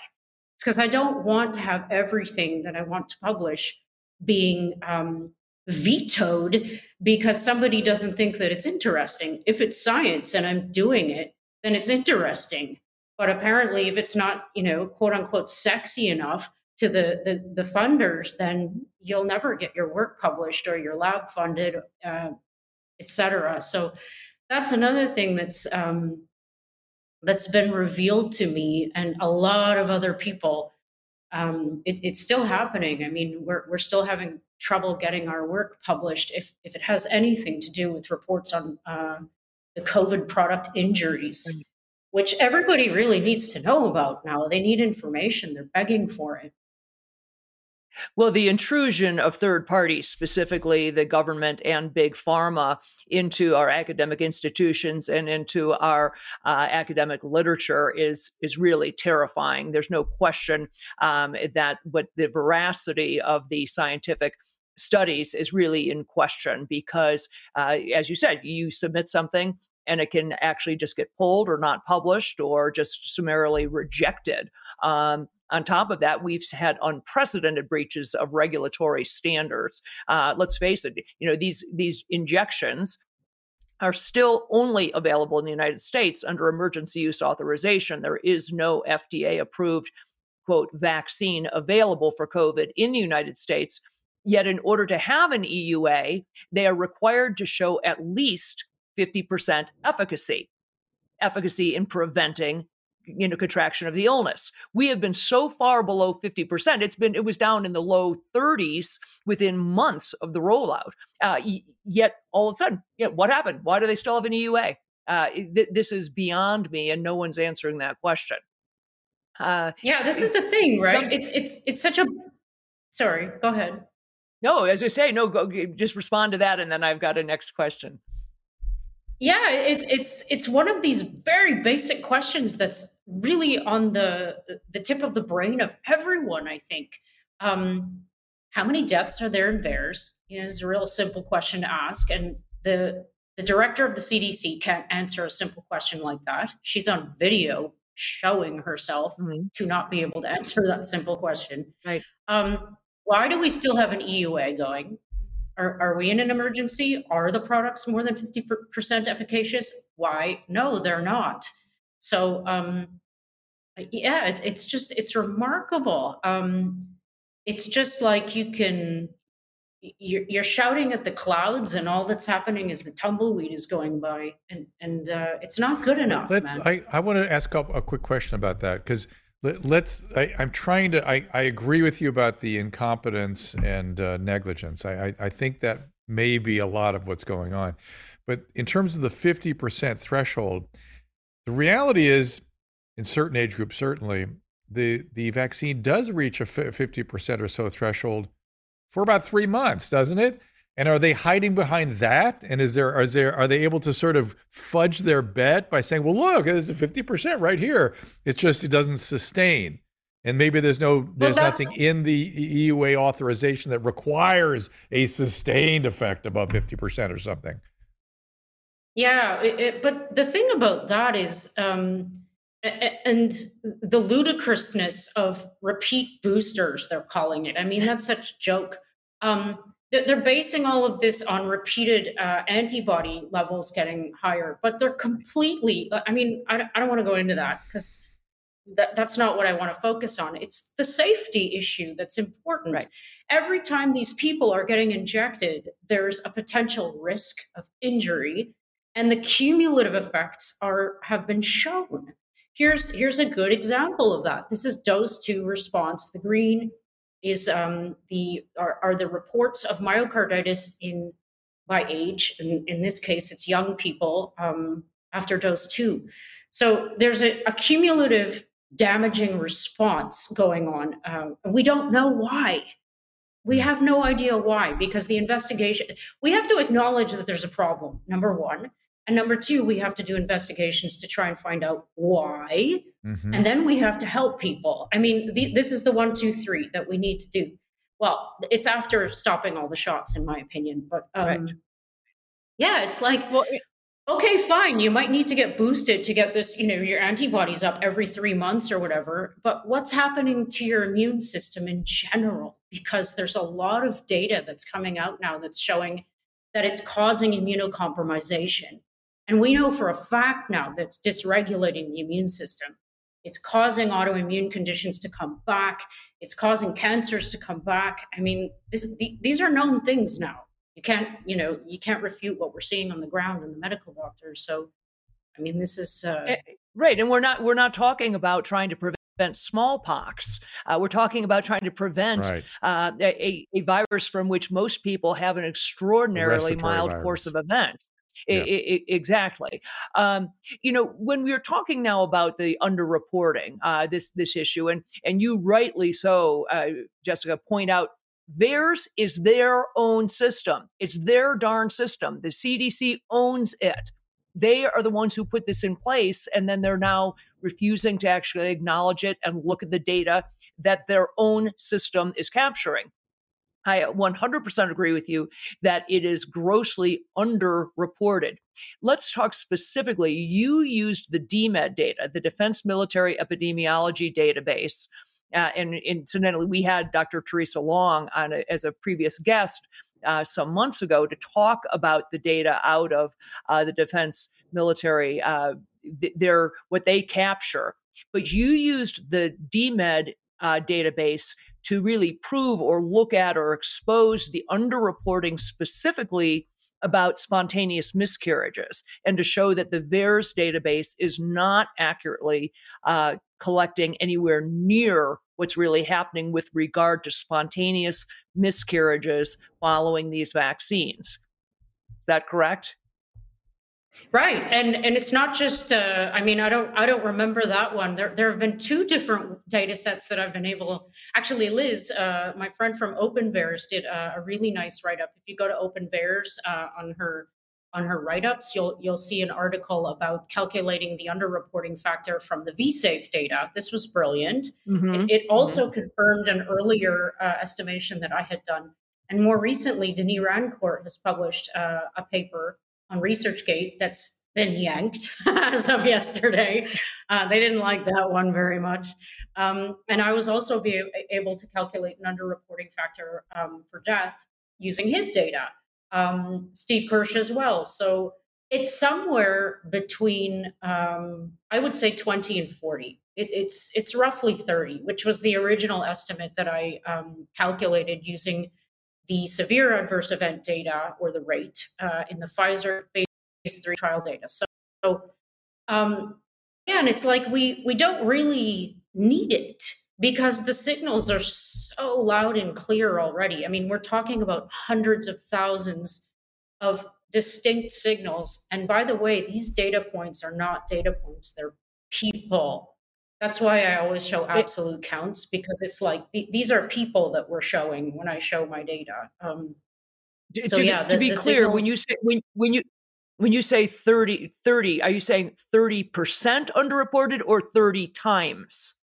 It's because I don't want to have everything that I want to publish being um, vetoed because somebody doesn't think that it's interesting. If it's science and I'm doing it, then it's interesting. But apparently, if it's not, you know, quote unquote, sexy enough, to the, the, the funders, then you'll never get your work published or your lab funded, uh, et cetera. So that's another thing that's um, that's been revealed to me and a lot of other people. Um, it, it's still happening. I mean, we're we're still having trouble getting our work published if if it has anything to do with reports on uh, the COVID product injuries, which everybody really needs to know about now. They need information. They're begging for it. Well, the intrusion of third parties, specifically the government and big pharma, into our academic institutions and into our uh, academic literature is is really terrifying. There's no question um, that, but the veracity of the scientific studies is really in question because, uh, as you said, you submit something and it can actually just get pulled or not published or just summarily rejected. Um, on top of that, we've had unprecedented breaches of regulatory standards. Uh, let's face it, you know these these injections are still only available in the United States under emergency use authorization. There is no FDA approved quote vaccine available for COVID in the United States. Yet, in order to have an EUA, they are required to show at least 50% efficacy. Efficacy in preventing you know contraction of the illness. We have been so far below 50% it's been it was down in the low 30s within months of the rollout. Uh, yet all of a sudden know, what happened? Why do they still have an eua uh, th- this is beyond me and no one's answering that question. Uh, yeah this is the thing right? some, it's it's it's such a sorry go ahead no as i say no go just respond to that and then i've got a next question yeah, it's it's it's one of these very basic questions that's really on the the tip of the brain of everyone. I think. Um, how many deaths are there in VAERS? You know, it's a real simple question to ask, and the the director of the CDC can't answer a simple question like that. She's on video showing herself mm-hmm. to not be able to answer that simple question. Right. Um, why do we still have an EUA going? Are, are we in an emergency? Are the products more than 50% efficacious? Why? No, they're not. So, um, yeah, it, it's just, it's remarkable. Um, it's just like you can, you're, you're shouting at the clouds and all that's happening is the tumbleweed is going by and, and uh, it's not good enough. Let's, man. I, I want to ask a, a quick question about that because Let's. I, am trying to. I, I agree with you about the incompetence and uh, negligence. I, I, I think that may be a lot of what's going on, but in terms of the 50% threshold, the reality is, in certain age groups, certainly the the vaccine does reach a 50% or so threshold for about three months, doesn't it? And are they hiding behind that? And is there, is there, are they able to sort of fudge their bet by saying, well, look, there's a 50% right here. It's just, it doesn't sustain. And maybe there's no, there's well, nothing in the EUA authorization that requires a sustained effect above 50% or something. Yeah. It, it, but the thing about that is, um, and the ludicrousness of repeat boosters, they're calling it. I mean, that's such a joke. Um, they're basing all of this on repeated uh, antibody levels getting higher, but they're completely, I mean, I, I don't want to go into that because that, that's not what I want to focus on. It's the safety issue that's important. Right. Every time these people are getting injected, there's a potential risk of injury, and the cumulative effects are have been shown. Here's here's a good example of that. This is dose two response. The green is um, the are, are the reports of myocarditis in by age. and in this case, it's young people um, after dose two. So there's a, a cumulative damaging response going on. Uh, we don't know why. We hmm. have no idea why because the investigation, we have to acknowledge that there's a problem, number one. And number two, we have to do investigations to try and find out why. Mm-hmm. And then we have to help people. I mean, the, this is the one, two, three that we need to do. Well, it's after stopping all the shots, in my opinion. But um, right. yeah, it's like, well, it, okay, fine. You might need to get boosted to get this, you know, your antibodies up every three months or whatever. But what's happening to your immune system in general? Because there's a lot of data that's coming out now that's showing that it's causing immunocompromisation. And we know for a fact now that it's dysregulating the immune system. It's causing autoimmune conditions to come back. It's causing cancers to come back. I mean, this, the, these are known things now. You can't, you know, you can't refute what we're seeing on the ground in the medical doctors. So, I mean, this is uh, eh, right. And we're not we're not talking about trying to prevent smallpox. Uh, we're talking about trying to prevent right. uh, a, a virus from which most people have an extraordinarily mild virus. course of events. Yeah. exactly. Um, you know, when we are talking now about the underreporting, uh, this this issue, and and you rightly so, uh, Jessica, point out theirs is their own system. It's their darn system. The CDC owns it. They are the ones who put this in place, and then they're now refusing to actually acknowledge it and look at the data that their own system is capturing. I 100% agree with you that it is grossly underreported. Let's talk specifically. You used the DMED data, the Defense Military Epidemiology Database. Uh, and incidentally, we had Dr. Theresa Long on a, as a previous guest uh, some months ago to talk about the data out of uh, the defense military, uh, th- their what they capture. But you used the DMED uh, database to really prove or look at or expose the underreporting specifically about spontaneous miscarriages and to show that the VAERS database is not accurately uh, collecting anywhere near what's really happening with regard to spontaneous miscarriages following these vaccines. Is that correct? Right, and and it's not just. Uh, I mean, I don't I don't remember that one. There there have been two different data sets that I've been able. Actually, Liz, uh, my friend from OpenVAERS, did a, a really nice write up. If you go to OpenVAERS uh, on her on her write ups, you'll you'll see an article about calculating the underreporting factor from the VSafe data. This was brilliant. Mm-hmm. It, it, also mm-hmm. confirmed an earlier uh, estimation that I had done And more recently, Denis Rancourt has published uh, a paper on ResearchGate that's been yanked as of yesterday. Uh, they didn't like that one very much. Um, and I was also be able to calculate an underreporting factor um, for death using his data. Um, Steve Kirsch as well. So it's somewhere between, um, I would say, 20 and 40. It, it's it's roughly 30, which was the original estimate that I um, calculated using the severe adverse event data or the rate uh, in the Pfizer phase three trial data. So, so um, and it's like we we don't really need it because the signals are so loud and clear already. I mean, we're talking about hundreds of thousands of distinct signals. And by the way, these data points are not data points, they're people. That's why I always show absolute counts because it's like these are people that we're showing when I show my data. Um, so to, yeah, the, to be clear, signals, when you say when when you when you say 30, 30, are you saying 30% underreported or 30 times?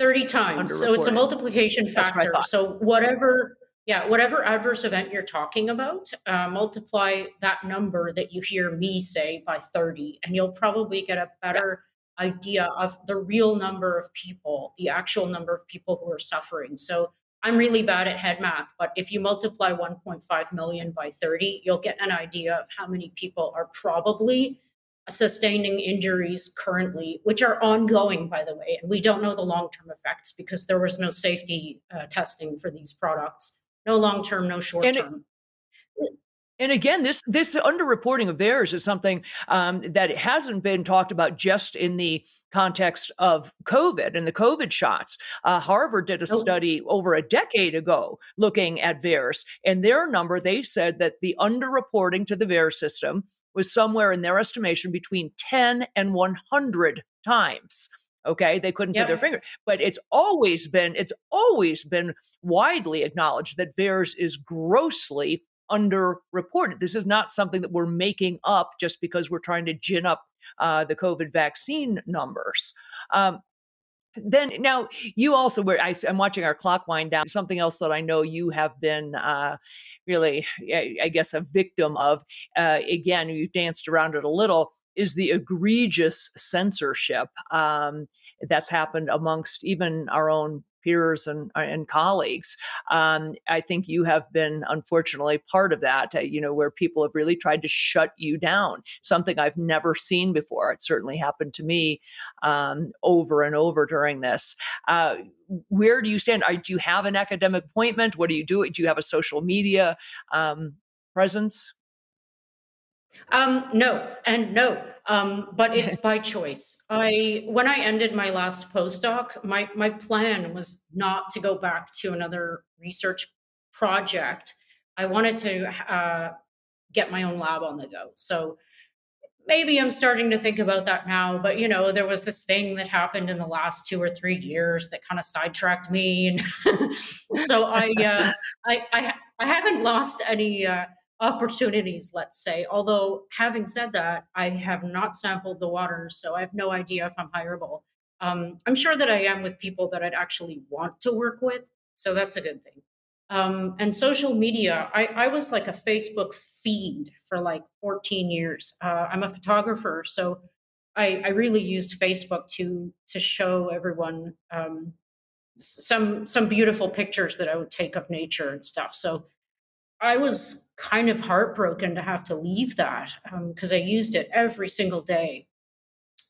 30 times. So it's a multiplication factor. So whatever, yeah, whatever adverse event you're talking about, uh, multiply that number that you hear me say by 30, and you'll probably get a better. Idea of the real number of people, the actual number of people who are suffering. So I'm really bad at head math, but if you multiply 1.5 million by 30, you'll get an idea of how many people are probably sustaining injuries currently, which are ongoing, by the way. And we don't know the long term effects because there was no safety uh, testing for these products. No long term, no short term. And again, this this underreporting of VAERS is something um, that hasn't been talked about just in the context of COVID and the COVID shots. Uh, Harvard did a oh. study over a decade ago looking at VAERS, and their number they said that the underreporting to the VAERS system was somewhere in their estimation between 10 and 100 times. Okay, they couldn't put their finger, but it's always been it's always been widely acknowledged that VAERS is grossly underreported. This is not something that we're making up just because we're trying to gin up uh, the COVID vaccine numbers. Um, then now you also were I, am watching our clock wind down. Something else that I know you have been uh, really, I, guess, a victim of. Uh, again, you've danced around it a little. Is the egregious censorship um, that's happened amongst even our own peers and, uh, and colleagues. Um, I think you have been, unfortunately, part of that, uh, you know, where people have really tried to shut you down, something I've never seen before. It certainly happened to me um, over and over during this. Uh, where do you stand? Are, do you have an academic appointment? What do you do? Do you have a social media um, presence? Um, no, and no, um, but it's by choice. I when I ended my last postdoc, my my plan was not to go back to another research project. I wanted to uh, get my own lab on the go. So maybe I'm starting to think about that now. But you know, there was this thing that happened in the last two or three years that kind of sidetracked me, and so I, uh, I, I I haven't lost any. Uh, opportunities, let's say. Although, having said that, I have not sampled the waters, so I have no idea if I'm hireable. Um, I'm sure that I am with people that I'd actually want to work with, so that's a good thing. Um, and social media, I, I, was like a Facebook fiend for like 14 years. Uh, I'm a photographer, so I, I, really used Facebook to to show everyone um, some some beautiful pictures that I would take of nature and stuff. So I was kind of heartbroken to have to leave that because um, I used it every single day.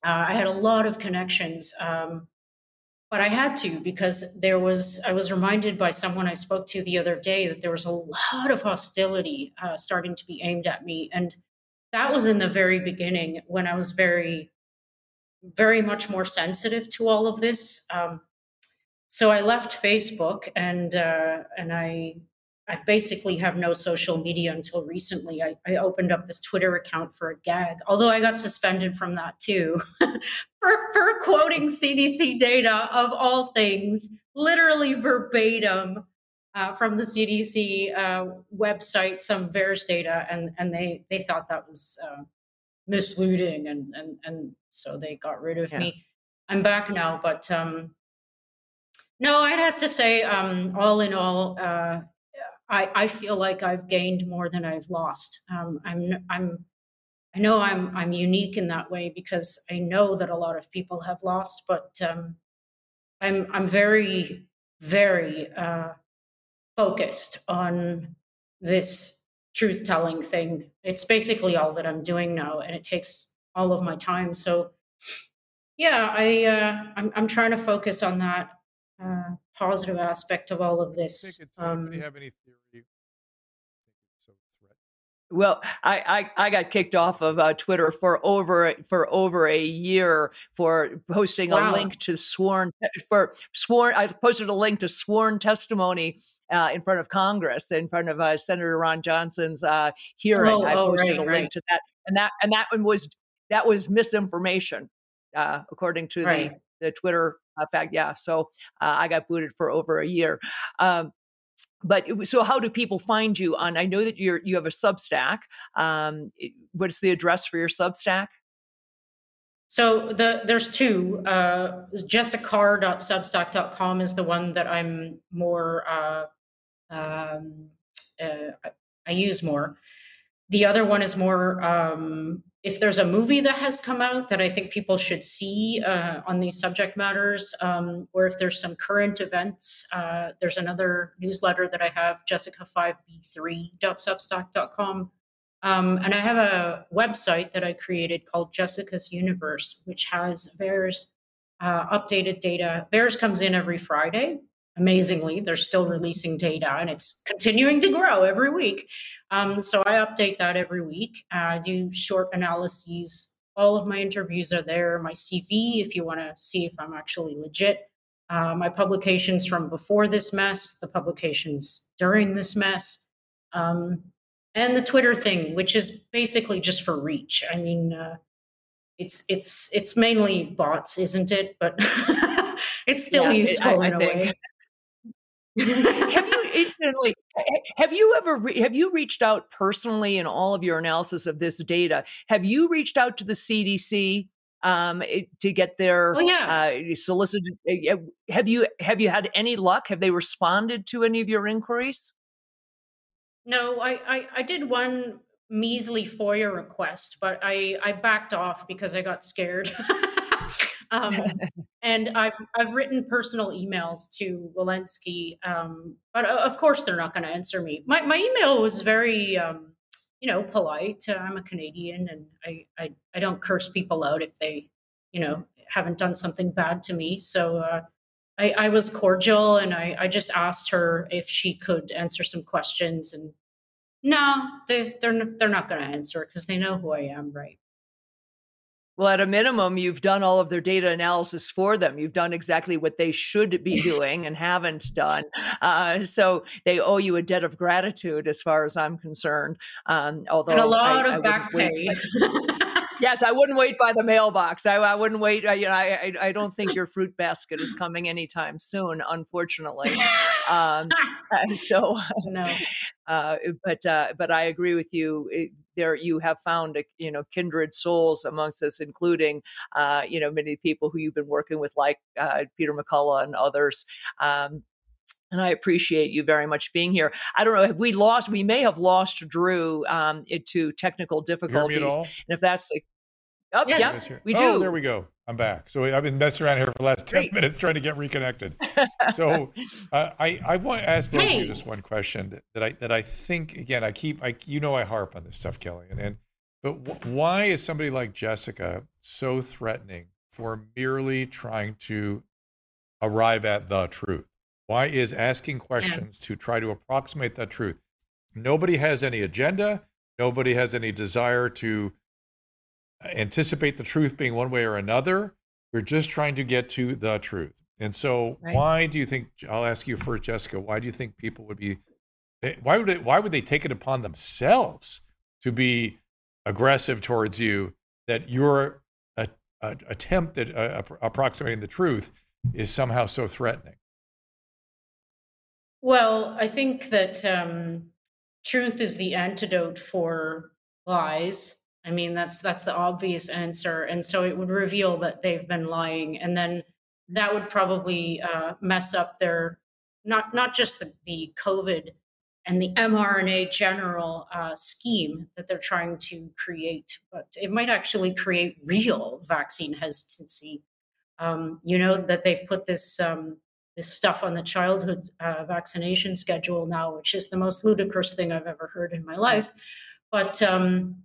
Uh, I had a lot of connections, um, but I had to because there was, I was reminded by someone I spoke to the other day that there was a lot of hostility uh, starting to be aimed at me. And that was in the very beginning when I was very, very much more sensitive to all of this. Um, so I left Facebook and uh, and I I basically have no social media until recently. I, I, opened up this Twitter account for a gag, although I got suspended from that too for, for quoting CDC data of all things, literally verbatim uh, from the CDC uh, website, some VAERS data, and, and they, they thought that was uh, misleading, and, and, and so they got rid of yeah. me. I'm back now, but um, no, I'd have to say, um, all in all, uh, I, I feel like I've gained more than I've lost. Um, I'm I'm I know I'm I'm unique in that way because I know that a lot of people have lost, but um, I'm I'm very very uh, focused on this truth telling thing. It's basically all that I'm doing now, and it takes all of my time. So, yeah, I uh, I'm I'm trying to focus on that uh, positive aspect of all of this. Um, have any theory? Well, I, I, I got kicked off of uh, Twitter for over for over a year for posting wow. a link to sworn for sworn. I posted a link to sworn testimony uh, in front of Congress, in front of uh, Senator Ron Johnson's uh, hearing. Oh, I oh, posted right, a link right. to that, and that and that one was that was misinformation, uh, according to right. the the Twitter uh, fact. Yeah, so uh, I got booted for over a year. Um, but so how do people find you on i know that you're you have a substack um, what's the address for your substack? So the there's two uh, jessicar.substack.com is the one that i'm more uh, um, uh, i use more the other one is more um, if there's a movie that has come out that I think people should see uh, on these subject matters, um, or if there's some current events, uh, there's another newsletter that I have, jessica5b3.substack.com. Um, and I have a website that I created called Jessica's Universe, which has VAERS uh, updated data. VAERS comes in every Friday amazingly they're still releasing data and it's continuing to grow every week. Um, so i update that every week. I uh, do short analyses. All of my interviews are there my cv if you want to see if i'm actually legit. Uh, my publications from before this mess the publications during this mess um, and the twitter thing which is basically just for reach. I mean uh, it's it's it's mainly bots isn't it? But it's still yeah, useful I, in I a think. way have you incidentally have you ever re- have you reached out personally in all of your analysis of this data? Have you reached out to the cdc um, to get their oh, yeah. uh, solicited uh, have you have you had any luck? Have they responded to any of your inquiries? No i i, I did one measly foia request but i i backed off because i got scared um, and I've I've written personal emails to Walensky, um, but uh, of course they're not going to answer me. My my email was very um, you know polite. I'm a Canadian, and I, I I don't curse people out if they you know haven't done something bad to me. So. Uh, I, I was cordial and I, I just asked her if she could answer some questions and no they, they're, they're not going to answer because they know who I am right well, at a minimum, you've done all of their data analysis for them. You've done exactly what they should be doing and haven't done. Uh, so they owe you a debt of gratitude, as far as I'm concerned. Um, although and a lot I, of I back pay. yes, I wouldn't wait by the mailbox. I, I wouldn't wait. I, you know, I, I don't think your fruit basket is coming anytime soon, unfortunately. Um, so, no. Uh, but uh, but I agree with you. It, there, you have found you know kindred souls amongst us, including uh, you know many people who you've been working with, like uh, Peter McCullough and others. Um, and I appreciate you very much being here. I don't know, have we lost? We may have lost Drew um, into technical difficulties. And if that's the Oh, yes. yeah, we do. Oh, there we go. I'm back. So I've been messing around here for the last 10 Great. minutes trying to get reconnected. so uh, I, I want to ask both of you just one question that, that I that I think again I keep I you know I harp on this stuff, Kelly, and, and but w- why is somebody like Jessica so threatening for merely trying to arrive at the truth? Why is asking questions to try to approximate that truth? Nobody has any agenda. Nobody has any desire to anticipate the truth being one way or another. We're just trying to get to the truth. And so, Right. why do you think? I'll ask you first, Jessica. Why do you think people would be? eh, Why would it? Why would they take it upon themselves to be aggressive towards you? That your attempt at uh, approximating the truth is somehow so threatening. Well, I think that um, truth is the antidote for lies. I mean, that's that's the obvious answer, and so it would reveal that they've been lying, and then that would probably uh, mess up their not not just the, the COVID and the mRNA general uh, scheme that they're trying to create. But it might actually create real vaccine hesitancy. Um, you know that they've put this um, this stuff on the childhood uh, vaccination schedule now, which is the most ludicrous thing I've ever heard in my life. But um,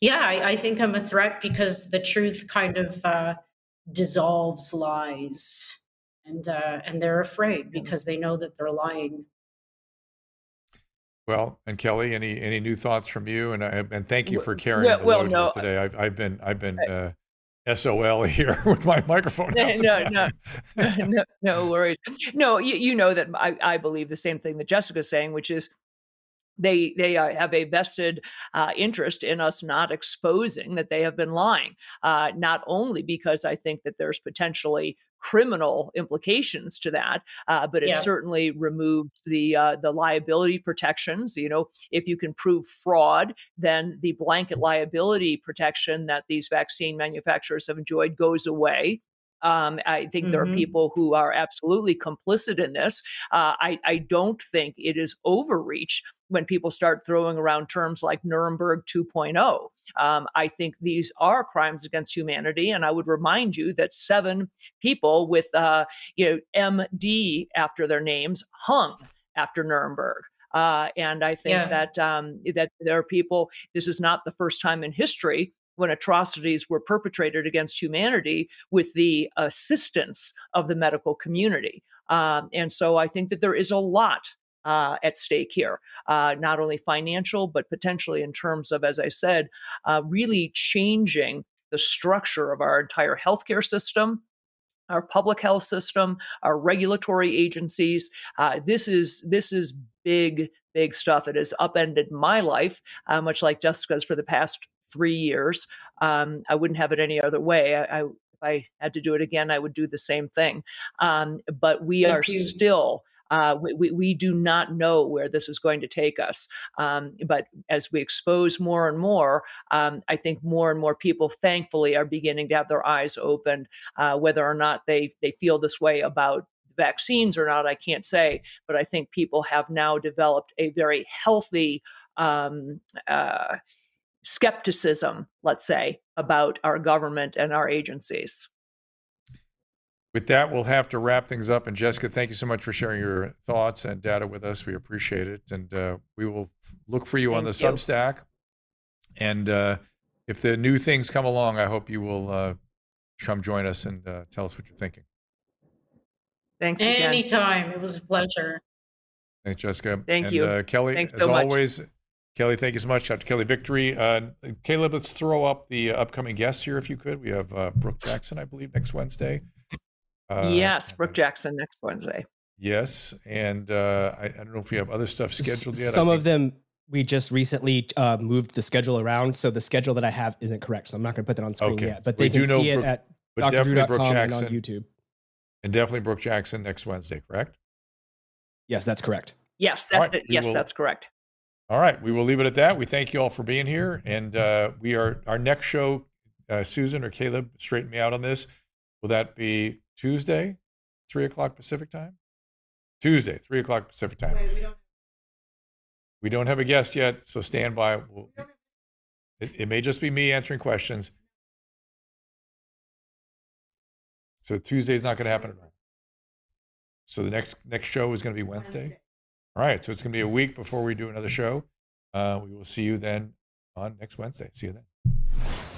yeah, I, I, think I'm a threat because the truth kind of uh, dissolves lies, and uh, and they're afraid because they know that they're lying. Well, and Kelly, any any new thoughts from you? And I, and thank you for carrying well, the well, load no, today. I've I've been I've been uh, SOL here with my microphone. No, no, no, no, worries. No, you, you know that I, I believe the same thing that Jessica's saying, which is they they uh, have a vested uh, interest in us not exposing that they have been lying. Uh, not only because I think that there's potentially criminal implications to that, uh, but it yeah. certainly removes the uh, the liability protections. You know, if you can prove fraud, then the blanket liability protection that these vaccine manufacturers have enjoyed goes away. Um, I think mm-hmm. there are mm-hmm. people who are absolutely complicit in this. Uh, I, I don't think it is overreach when people start throwing around terms like Nuremberg 2.0. Um, I think these are crimes against humanity, and I would remind you that seven people with uh, you know MD after their names hung after Nuremberg. Uh, and I think yeah. that um, that there are people. This is not the first time in history when atrocities were perpetrated against humanity with the assistance of the medical community. Um, and so I think that there is a lot uh, at stake here, uh, not only financial, but potentially in terms of, as I said, uh, really changing the structure of our entire healthcare system. Our public health system, our regulatory agencies. Uh, this is this is big, big stuff. It has upended my life, uh, much like Jessica's for the past three years. Um, I wouldn't have it any other way. I, I, if I had to do it again, I would do the same thing. Um, but we Thank are you. still. Uh, we, we, do not know where this is going to take us. Um, but as we expose more and more, um, I think more and more people, thankfully, are beginning to have their eyes opened. Uh, whether or not they, they feel this way about vaccines or not, I can't say. But I think people have now developed a very healthy um, uh, skepticism, let's say, about our government and our agencies. With that, we'll have to wrap things up. And Jessica, thank you so much for sharing your thoughts and data with us. We appreciate it. And uh, we will look for you thank on the you. Substack. And uh, if the new things come along, I hope you will uh, come join us and uh, tell us what you're thinking. Thanks again. Anytime. It was a pleasure. Thanks, Jessica. Thank and, you. Uh, Kelly, Thanks as so always, Kelly, thank you so much. Dr. Kelly Victory. Uh, Caleb, let's throw up the upcoming guests here if you could. We have uh, Brook Jackson, I believe, next Wednesday. Uh, yes, Brook Jackson next Wednesday. Yes. And uh, I, I, don't know if we have other stuff scheduled yet. Some of them we just recently uh, moved the schedule around. So the schedule that I have isn't correct. So I'm not going to put that on screen okay. yet. But they we can see Brook, it at drdrew.com and on YouTube. And definitely Brook Jackson next Wednesday, correct? Yes, that's correct. Yes, that's right, yes, will, that's correct. All right, we will leave it at that. We thank you all for being here, and uh, we are our next show. Uh, Susan or Caleb, straighten me out on this. Will that be Tuesday, three o'clock Pacific time? Tuesday, three o'clock Pacific time. Wait, we don't. We don't have a guest yet, so stand by. We'll, it, it may just be me answering questions. So Tuesday's not going to happen. So the next next show is going to be Wednesday. Wednesday. All right. So it's going to be a week before we do another show. Uh, we will see you then on next Wednesday. See you then.